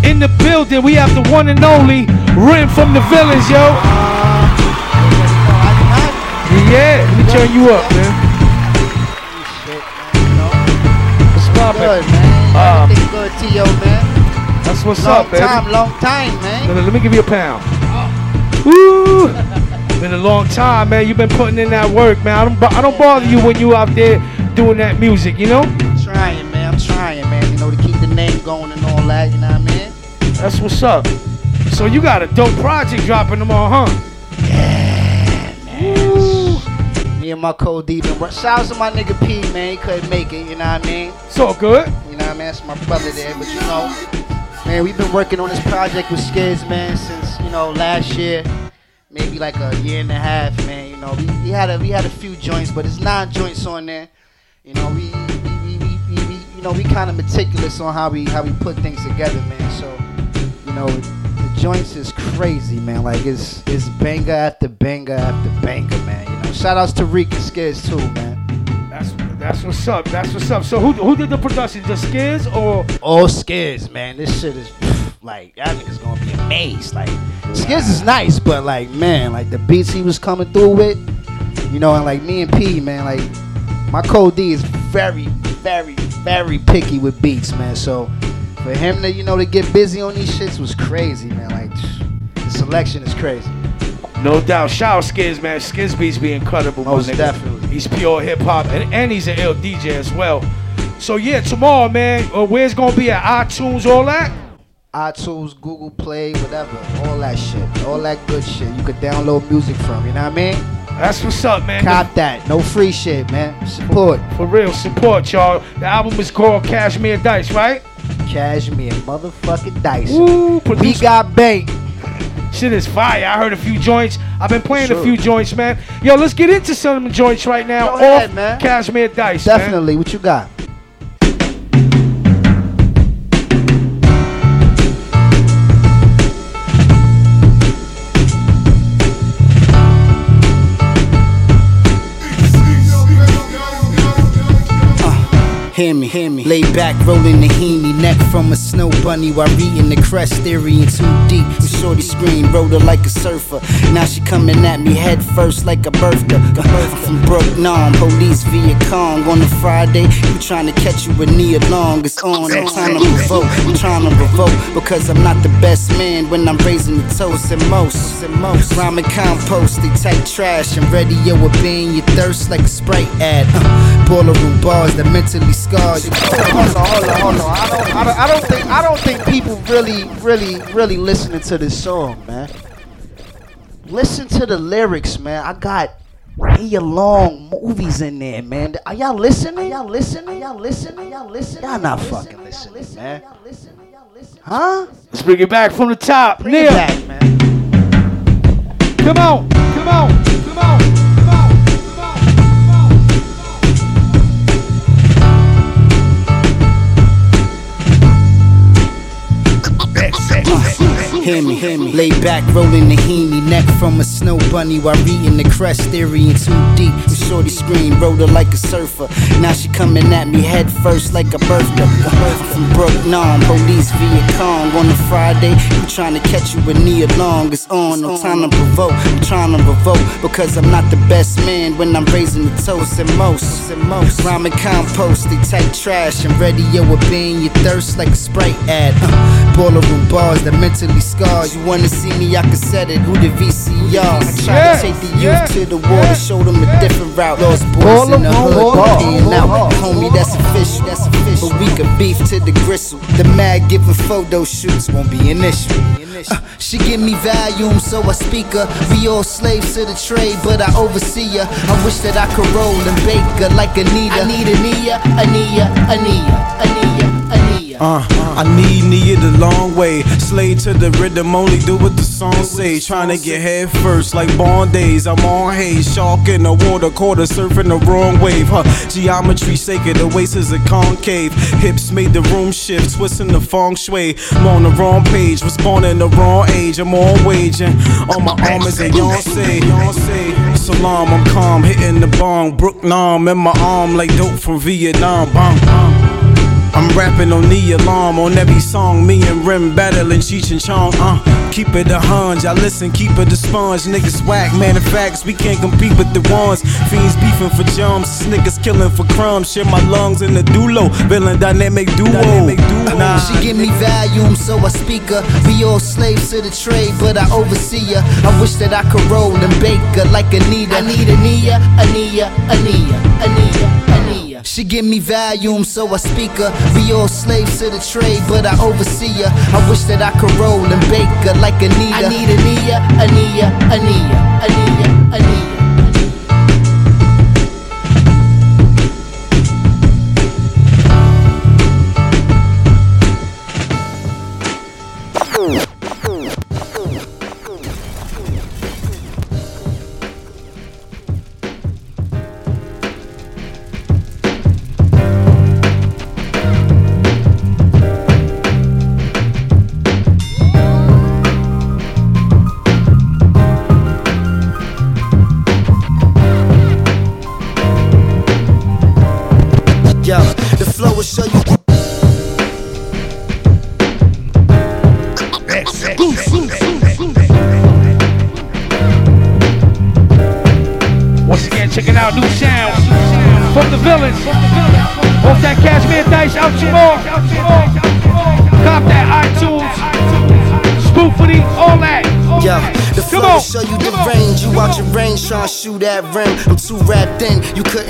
In the building, we have the one and only Rim from the Villains, yo. Yeah, let me turn you up, man. Good, man. Um, Everything good, T.O., man. That's what's long up, baby. time, long time, man. No, no, let me give you a pound. Woo! Been a long time, man. You've been putting in that work, man. I don't, I don't bother you when you out there doing that music, you know? trying, man. I'm trying, man. You know, to keep the name going and all that. You know what I mean? That's what's up. So you got a dope project dropping tomorrow, huh? Yeah, man. Me and my co and shout out to my nigga P, man. He couldn't make it. You know what I mean? It's all good. You know what I mean? That's my brother there. But you know, man, we've been working on this project with Skizz, man, since you know last year. Maybe like a year and a half, man. You know, we, we had a we had a few joints, but it's nine joints on there. You know, we we, we, we, we, you know we kind of meticulous on how we how we put things together, man. So you know, the joints is crazy, man. Like it's it's banger after banger after banger, man. You know, shout outs to Reek and Skizz too, man. That's that's what's up. That's what's up. So who who did the production? The Skizz or All Skizz, man. This shit is like that nigga's gonna be amazed. Like Skizz is nice, but like man, like the beats he was coming through with, you know, and like me and P, man, like my code D is very, very, very picky with beats, man. So for him to you know to get busy on these shits was crazy, man. Like the selection is crazy. No doubt. Shout out Skizz, man. Skizz beats be incredible, Most nigga. definitely. He's pure hip hop and, and he's an ill DJ as well. So yeah, tomorrow, man, uh, where's gonna be at iTunes, all that? iTunes, Google Play, whatever, all that shit, all that good shit. You could download music from. You know what I mean? That's what's up, man. Cop that. No free shit, man. Support. For real, support y'all. The album is called Cashmere Dice, right? Cashmere, motherfucking dice. Ooh, we got bank. Shit is fire. I heard a few joints. I've been playing a few joints, man. Yo, let's get into some joints right now. Go off ahead, man. Cashmere Dice, man. Definitely. What you got? Hear me, hear me. Lay back, rolling the heemy, neck from a snow bunny while reading the crest theory in too deep. The shorty scream, rode her like a surfer. Now she coming at me head first like a birthday. I'm from Brook, Nom, police via Kong. On a Friday, you trying to catch you a knee along. It's on, I'm trying to revoke, I'm trying to revoke. Because I'm not the best man when I'm raising the toast and most. And most. Rhyming compost, they type trash and radio will being your thirst like a Sprite ad. Uh, boiler bars that mentally scar you. Hold on, hold on, hold on. I don't, I don't, I don't think, I don't think people really, really, really listening to this song, man. Listen to the lyrics, man. I got year long movies in there, man. Are y'all listening? Are y'all listening? Are y'all listening? Are y'all listening? Y'all not fucking listening, man. Huh? Let's bring it back from the top. Bring Neil. it back, man. Come on, come on, come on. Hear me, hear me. Lay back, rolling the heemy, neck from a snow bunny while reading the crest theory in too deep. The shorty scream, rode her like a surfer. Now she coming at me head first like a birthday. I'm from Brook, Nom, police via Kong. On a Friday, you trying to catch you a knee along. It's on, no time to provoke. I'm trying to revoke because I'm not the best man when I'm raising the toast and most. And most. Rhyming compost, they type trash and radio will being your thirst like a Sprite ad. Uh, boiler room bars that mentally scar. You wanna see me, I can set it. Who the VCR? I try Yeah, to take the youth yeah, to the water, show them a different route. Lost boys in the hood, bars. peeing out. Homie, that's official. That's official. But we could beef to the gristle. The mad giving photo shoots won't be an issue. Uh, she give me volume, so I speak her. We all slaves to the trade, but I oversee her. I wish that I could roll and bake her like Anita. I need Ania, Ania, Ania, Ania. Uh, I need Nia the long way. Slay to the rhythm, only do what the song say. Trying to get head first, like Bond days. I'm on haze, shark in the water, quarter surfing the wrong wave. Huh, geometry sacred, the waist is a concave. Hips made the room shift, twisting the feng shui. I'm on the wrong page, was born in the wrong age. I'm on waging. On my arm is a Beyonce. Beyonce. Salam, I'm calm, hitting the bong. Brook Nam in my arm, like dope from Vietnam. Bong, bong. I'm rapping on the alarm on every song. Me and Rim battling Cheech and Chong. Uh, keep it a hunch. I listen, keep it a sponge. Niggas whack, man. In facts, we can't compete with the ones. Fiends beefing for jumps. Niggas killing for crumbs. Share my lungs in the duo. Villain dynamic duo. Dynamic duo. Nah. She give me volume, so I speak her. We all slaves to the trade, but I oversee her. I wish that I could roll and bake her like Anita. I need Ania, Ania, Ania, Ania, Ania. She give me volume, so I speak her. We all slaves to the trade, but I oversee her. I wish that I could roll and bake her like Anita. I need Ania, Ania, Ania,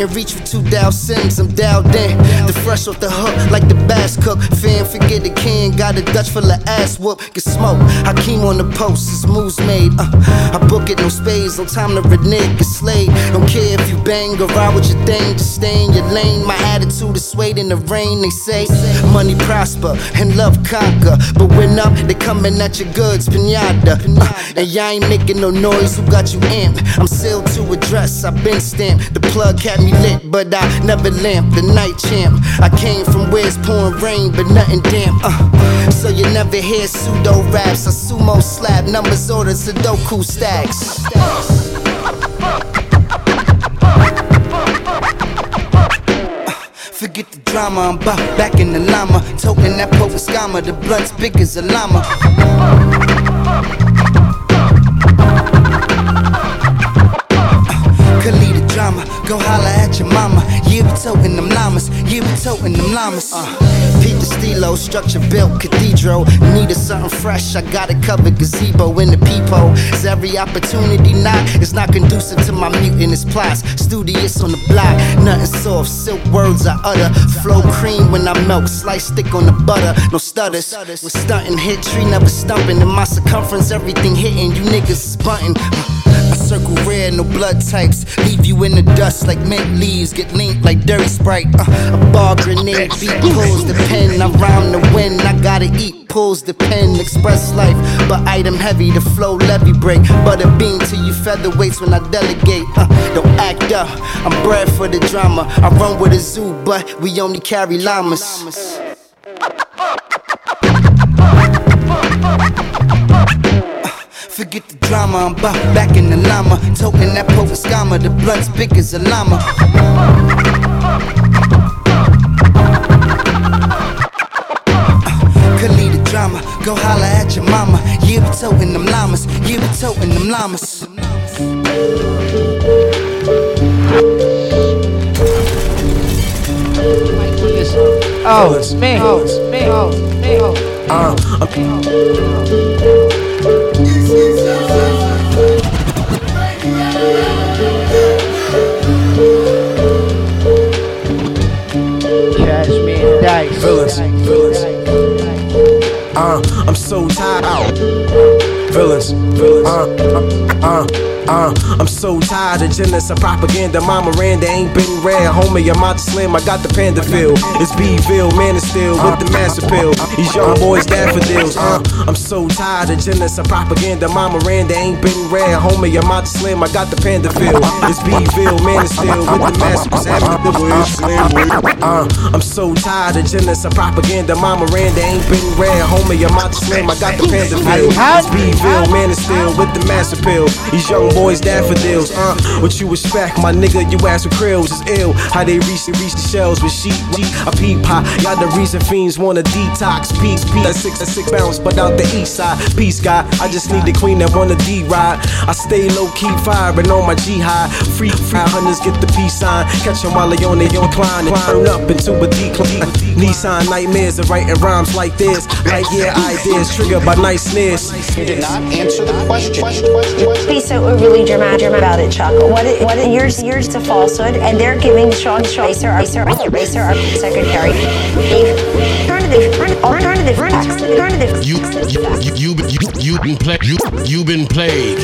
in. Reach for two Dow Sims. I'm dialed in. The fresh off the hook like the bass cook. Fan forget the can. Got a Dutch full of ass whoop. Get smoke. Hakeem on the post. His moves made. Uh, I book it, no spades. No time to renege. Get slayed. Don't care if you bang or ride with your thing. Just stay in your lane. My attitude is swayed in the rain. They say money prosper and love conquer. But when up, they coming at your goods. Pinata. Uh, and y'all ain't making no noise. Who got you amped? I'm sealed to address. I've been stamped. The plug had me lit, but I never lamped. The night champ. I came from where it's pouring rain, but nothing damp. Uh, so you never hear pseudo raps. I sumo slap numbers, orders, Sudoku stacks. Forget the drama, I'm back, in the llama. Toting that poker scammer, the blunt's big as a llama. Go holla at your mama. Yeah, we toting them llamas, yeah, we toting them llamas. Uh, Pete the stilo, structure built cathedral. Needed something fresh, I got it covered gazebo in the peephole. Is every opportunity not? It's not conducive to my mutinous plots. Studious on the block, nothing soft, silk words I utter. Flow cream when I melt, slice stick on the butter, no stutters. With stunting, hit tree never stumping. In my circumference, everything hitting, you niggas is. Circle red, no blood types. Leave you in the dust like mint leaves. Get linked like dirty sprite. Uh, a bar grenade beat pulls the pen. I rhyme the wind. I gotta eat. Pulls the pen. Express life, but item heavy. The flow levy break. Butter beam to you featherweights when I delegate. Uh, don't act up. I'm bred for the drama. I run with a zoo, but we only carry llamas. Forget the drama, I'm back, back in the llama. Toting that poker scammer, the blunt's big as a llama. Could lead a drama, go holla at your mama. Yeah, we toting them llamas, yeah, we toting them llamas. Oh, man. Oh, man. Oh, man. Uh, Cashmere Villains, villains. Uh, I'm so tired. Villains, villains. Uh, uh, uh. Uh, I'm so tired of jealous of propaganda. My Miranda ain't been rare. Homie, I'm out slim. I got the panda feel. It's Bville, man, it's still with the mass appeal. These young boys daffodils. Uh, I'm so tired of jealous of propaganda. My Miranda ain't been rare. Homie, I'm out to slim. I got the panda feel. It's Bville, man, it's still with the mass uh, I'm so tired of jealous of propaganda. My Miranda ain't been rare. Homie, I'm out to slim. I got the panda feel. It's Bville, man, it's still with the mass pill. These young boys daffodils. Uh, what you expect, my nigga? You ass with krills is ill. How they reach reach the shells with sheep. A peep pie. Y'all the reason fiends wanna detox. Peace, peace. That's six, that's six bounce, but out the east side. Peace, guy. I just need the queen that wanna D ride. I stay low key firing on my G high. Free, free hunters get the peace sign. Catch them while they on their incline and turn up into a decline. Nissan nightmares of writing rhymes like this. Like yeah, ideas triggered by nice sneers. You did not answer the question. Be so overly dramatic about it, Chuck. What it, what it, years years to falsehood, and they're giving Sean Spicer, Spicer, Spicer, our secretary, alternative, alternative facts, alternative. You, you, you, you, you, been played. You, been played.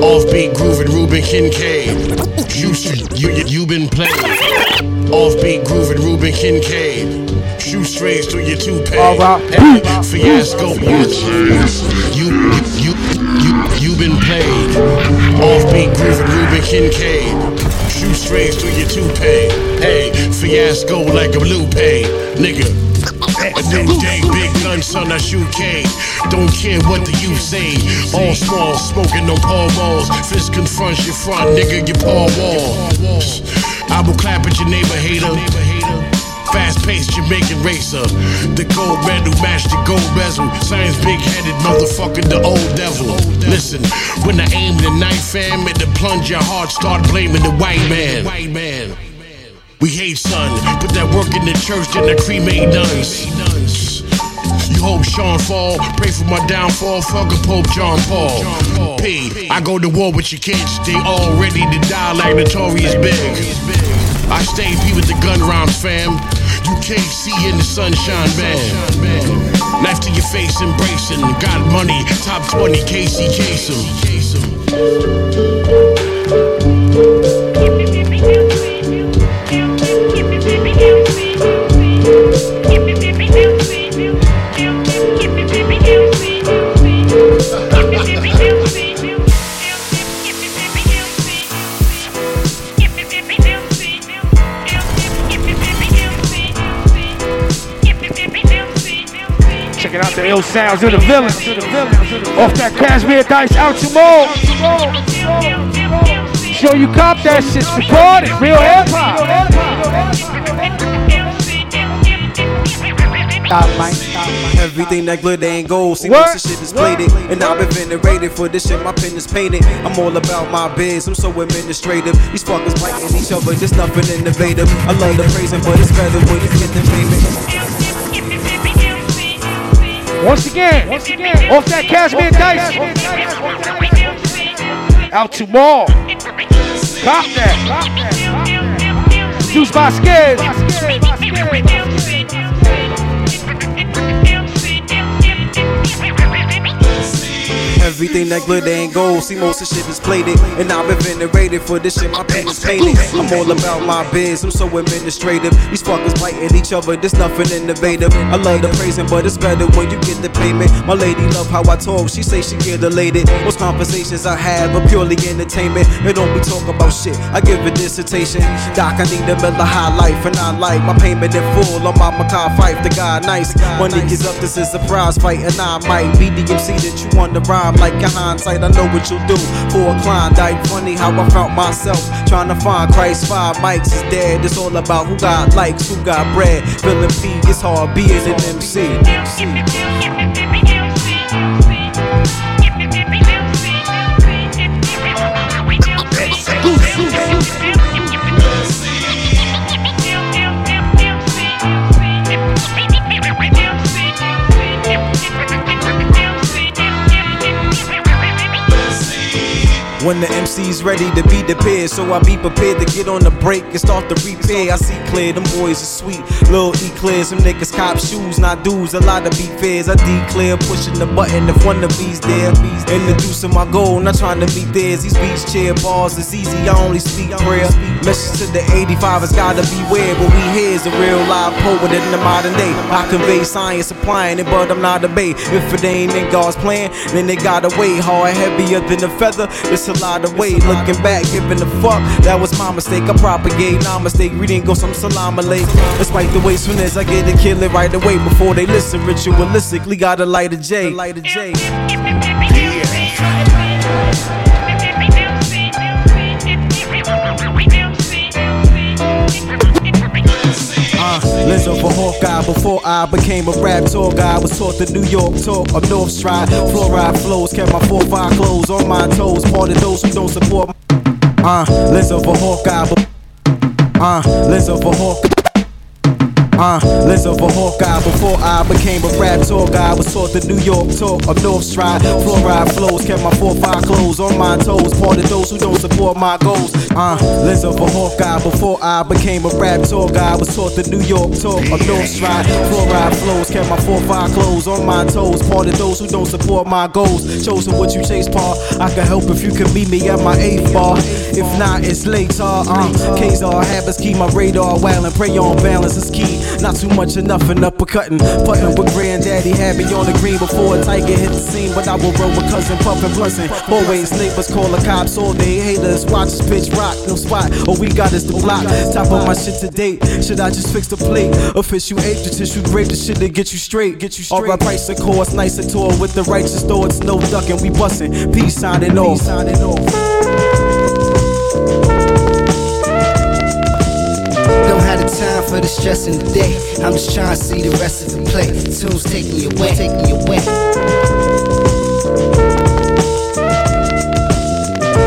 Offbeat grooving Reuben Kincaid. You, you, you, you been played. Offbeat grooving Reuben Kincaid. Shoot straight through your toupee. Hey, fiasco. You, you, you, you, been played. Offbeat grooving Reuben Kincaid. Shoot straight through your toupee. Hey, fiasco like a blue pay, nigga. New day, big gun, son, I shoot K. Don't care what the youth say. All small, smoking no Paul walls. Fist confronts your front, nigga, your paw walls. I will clap at your neighbor hater. Fast paced Jamaican racer. The gold medal match the gold bezel. Science big headed motherfucker, the old devil. Listen, when I aim the knife, fam, at the plunge, your heart start blaming the white man. White man. We hate son, put that work in the church, then I cremate nuns. You hope Sean fall, pray for my downfall, fuck a Pope John Paul. P, I go to war with your kids, they all ready to die like Notorious Big. I stay P with the gun rhymes, fam. You can't see in the sunshine band. Knife to your face, embracing. Got money, top 20, Casey Kasem. The ill sounds of the villains. Off that Cashmere Dice out tomorrow. Show you cop that shit's recorded. Real hip hop. Stop, Mike. Everything that glitter ain't gold. See, most of shit is plated. And I've been venerated for this shit. My pen is painted. I'm all about my biz. I'm so administrative. These fuckers biting each other. There's nothing innovative. I love the praising, but it's better when you get the payment. Once again, once again, off that Cashmere Dice. Out to tomorrow. Cop that. Juice by Everything that glitter ain't gold. See, most of shit is plated. And I've been venerated for this shit. My pen is painted. I'm all about my biz. I'm so administrative. These fuckers biting each other. There's nothing innovative. I love the praising, but it's better when you get the payment. My lady love how I talk. She say she get elated. Most conversations I have are purely entertainment. They don't be talking about shit. I give a dissertation. Doc, I need a Miller High Life, and I like my payment in full on my Makai fight. The guy nice. Money gets up. This is a prize fight, and I might be the MC that you want to rhyme like your hindsight. I know what you'll do for a Klondike. Funny how I found myself trying to find Christ. Five mics is dead. It's all about who got likes, who got bread. Feeling P, it's hard being an MC. When the MC's ready to be prepared, so I be prepared to get on the break and start the repair. I see clear, them boys are sweet. Lil eclairs, some niggas cop shoes, not dudes. A lot of beat fairs. I declare pushing the button if one of these there. Introducing my goal, not trying to meet theirs. These beach chair bars is easy, I only speak prayer. Message to the 85 has gotta beware, but we here's a real live poet in the modern day. I convey science applying it, but I'm not a bait. If it ain't in God's plan, then they gotta weigh hard, heavier than a feather. It's a lot of weight. Looking back, giving a fuck, that was my mistake. I propagate, nah mistake. Reading go some salam alaikum. Despite the way, soon as I get to kill it right away before they listen. Ritualistically, got a light J. Light a J. Uh, lens of a Hawkeye before I became a rap tour guy. I Was taught the New York talk of North Stride. Fluoride flows, kept my 4-5 clothes on my toes. Part of those who don't support my uh, lens of a Hawkeye. Uh, lens of a Hawkeye. Uh, of a Hawkeye before I became a rap tour guy. Was taught the New York talk of North Stride. Fluoride flows, kept my 4-5 clothes on my toes. Part of those who don't support my goals. Uh, of a Hawkeye before I became a rap tour guy. Was taught the New York talk of North Stride. Fluoride flows, kept my 4-5 clothes on my toes. Part of those who don't support my goals. Chosen what you chase, Paul. I can help if you can meet me at my eighth bar. If not, it's later. Uh, K's all habits keep my radar wild and pray on balance is key. Not too much enough and uppercutting. Putting with granddaddy had me on the green before a tiger hit the scene. But I will roll with cousin puffin' blussing. Always neighbors call the cops all day. Haters watch us bitch rock, no spot. All we got is the block. Top of my shit to date. Should I just fix the plate? Official ape the tissue grape the shit to get you straight. Get you straight. Alright, price of course, nice and tall with the righteous thoughts. No ducking, we bustin'. Peace signing off. Signing off. Time for the stress in the day. I'm just trying to see the rest of the play. Tunes taking you away, taking you away.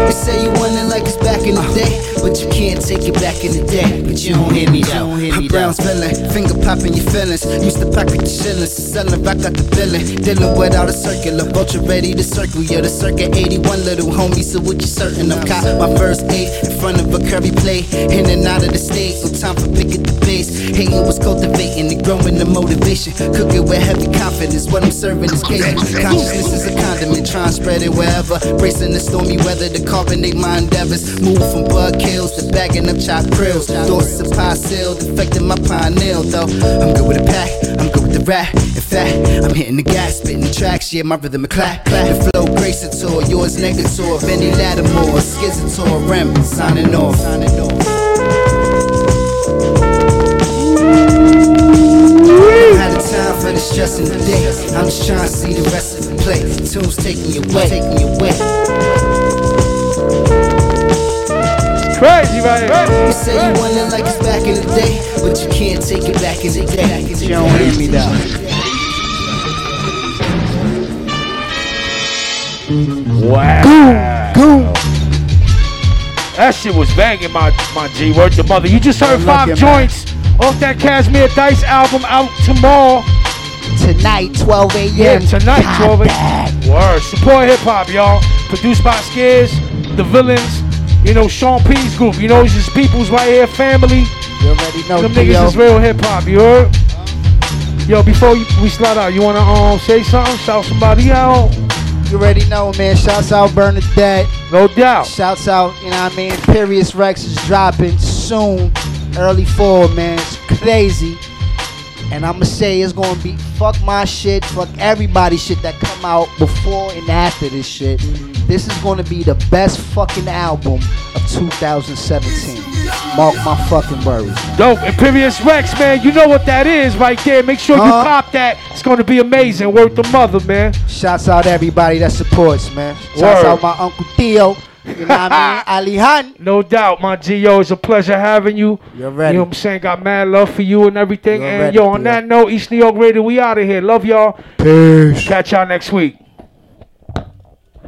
They say you it like it's back in the day, but you can't take it back in the day. But you don't hear me though. I'm Brown's feeling, finger popping your feelings. Used to pocket the shillings, selling rock out the billing. Dealing without a circular, vulture ready to circle. You're the circuit 81 little homie, so what you certain? I'm caught my first eight in front of a curvy plate. In and out of the state, no time for picking the pace. Hating was cultivating and growing the motivation. Cooking with heavy confidence, what I'm serving is cake. Consciousness is a condiment, trying to spread it wherever. Bracing the stormy weather to carbonate my endeavors. Move from bug kills to bagging up chopped grills. Thoughts of pie sealed, affecting my pineal though. I'm good with the pack, I'm good with the rap. In fact, I'm hitting the gas, spitting the tracks, yeah, my rhythm a clap, clap. The flow gracitor, yours negator, Benny Lattimore, schizotor, Rim, signing off. Signing off. Time for the stress in the day. I'm just trying to see the rest of the play. Tunes taking you away, taking you away. Crazy, right? You say you want it like it's back in the day, but you can't take it back in the day. You don't hear me though. Wow. That shit was banging, my my G. Word to mother. You just heard Good five looking, man. joints off that Cashmere Dice album out tomorrow. Tonight, 12 a.m. Yeah, tonight, God 12 a.m. Word. Support hip hop, y'all. Produced by Skizz, The Villains, you know, Sean P's group. You know, it's just people's right here, family. You already know, Them niggas is real hip hop, you heard? Yo, before we slide out, you wanna um say something? Shout somebody out? You already know, man. Shouts out Bernadette. No doubt. Shouts out, you know what I mean? Imperious Rex is dropping soon. Early fall, man. It's crazy. And I'ma say it's gonna be fuck my shit, fuck everybody's shit that come out before and after this shit. This is gonna be the best fucking album of 2017. Mark my fucking words. Dope. Imperious Rex, man. You know what that is right there. Make sure you Uh-huh. cop that. It's gonna be amazing. Worth the mother, man. Shouts out everybody that supports, man. Shouts Word. out my Uncle Theo. You know what I mean? Alihan. No doubt, my G.O. It's a pleasure having you. You're ready. You know what I'm saying? Got mad love for you and everything. You're and ready, yo, on that note, East New York Radio, we out of here. Love y'all. Peace. Catch y'all next week.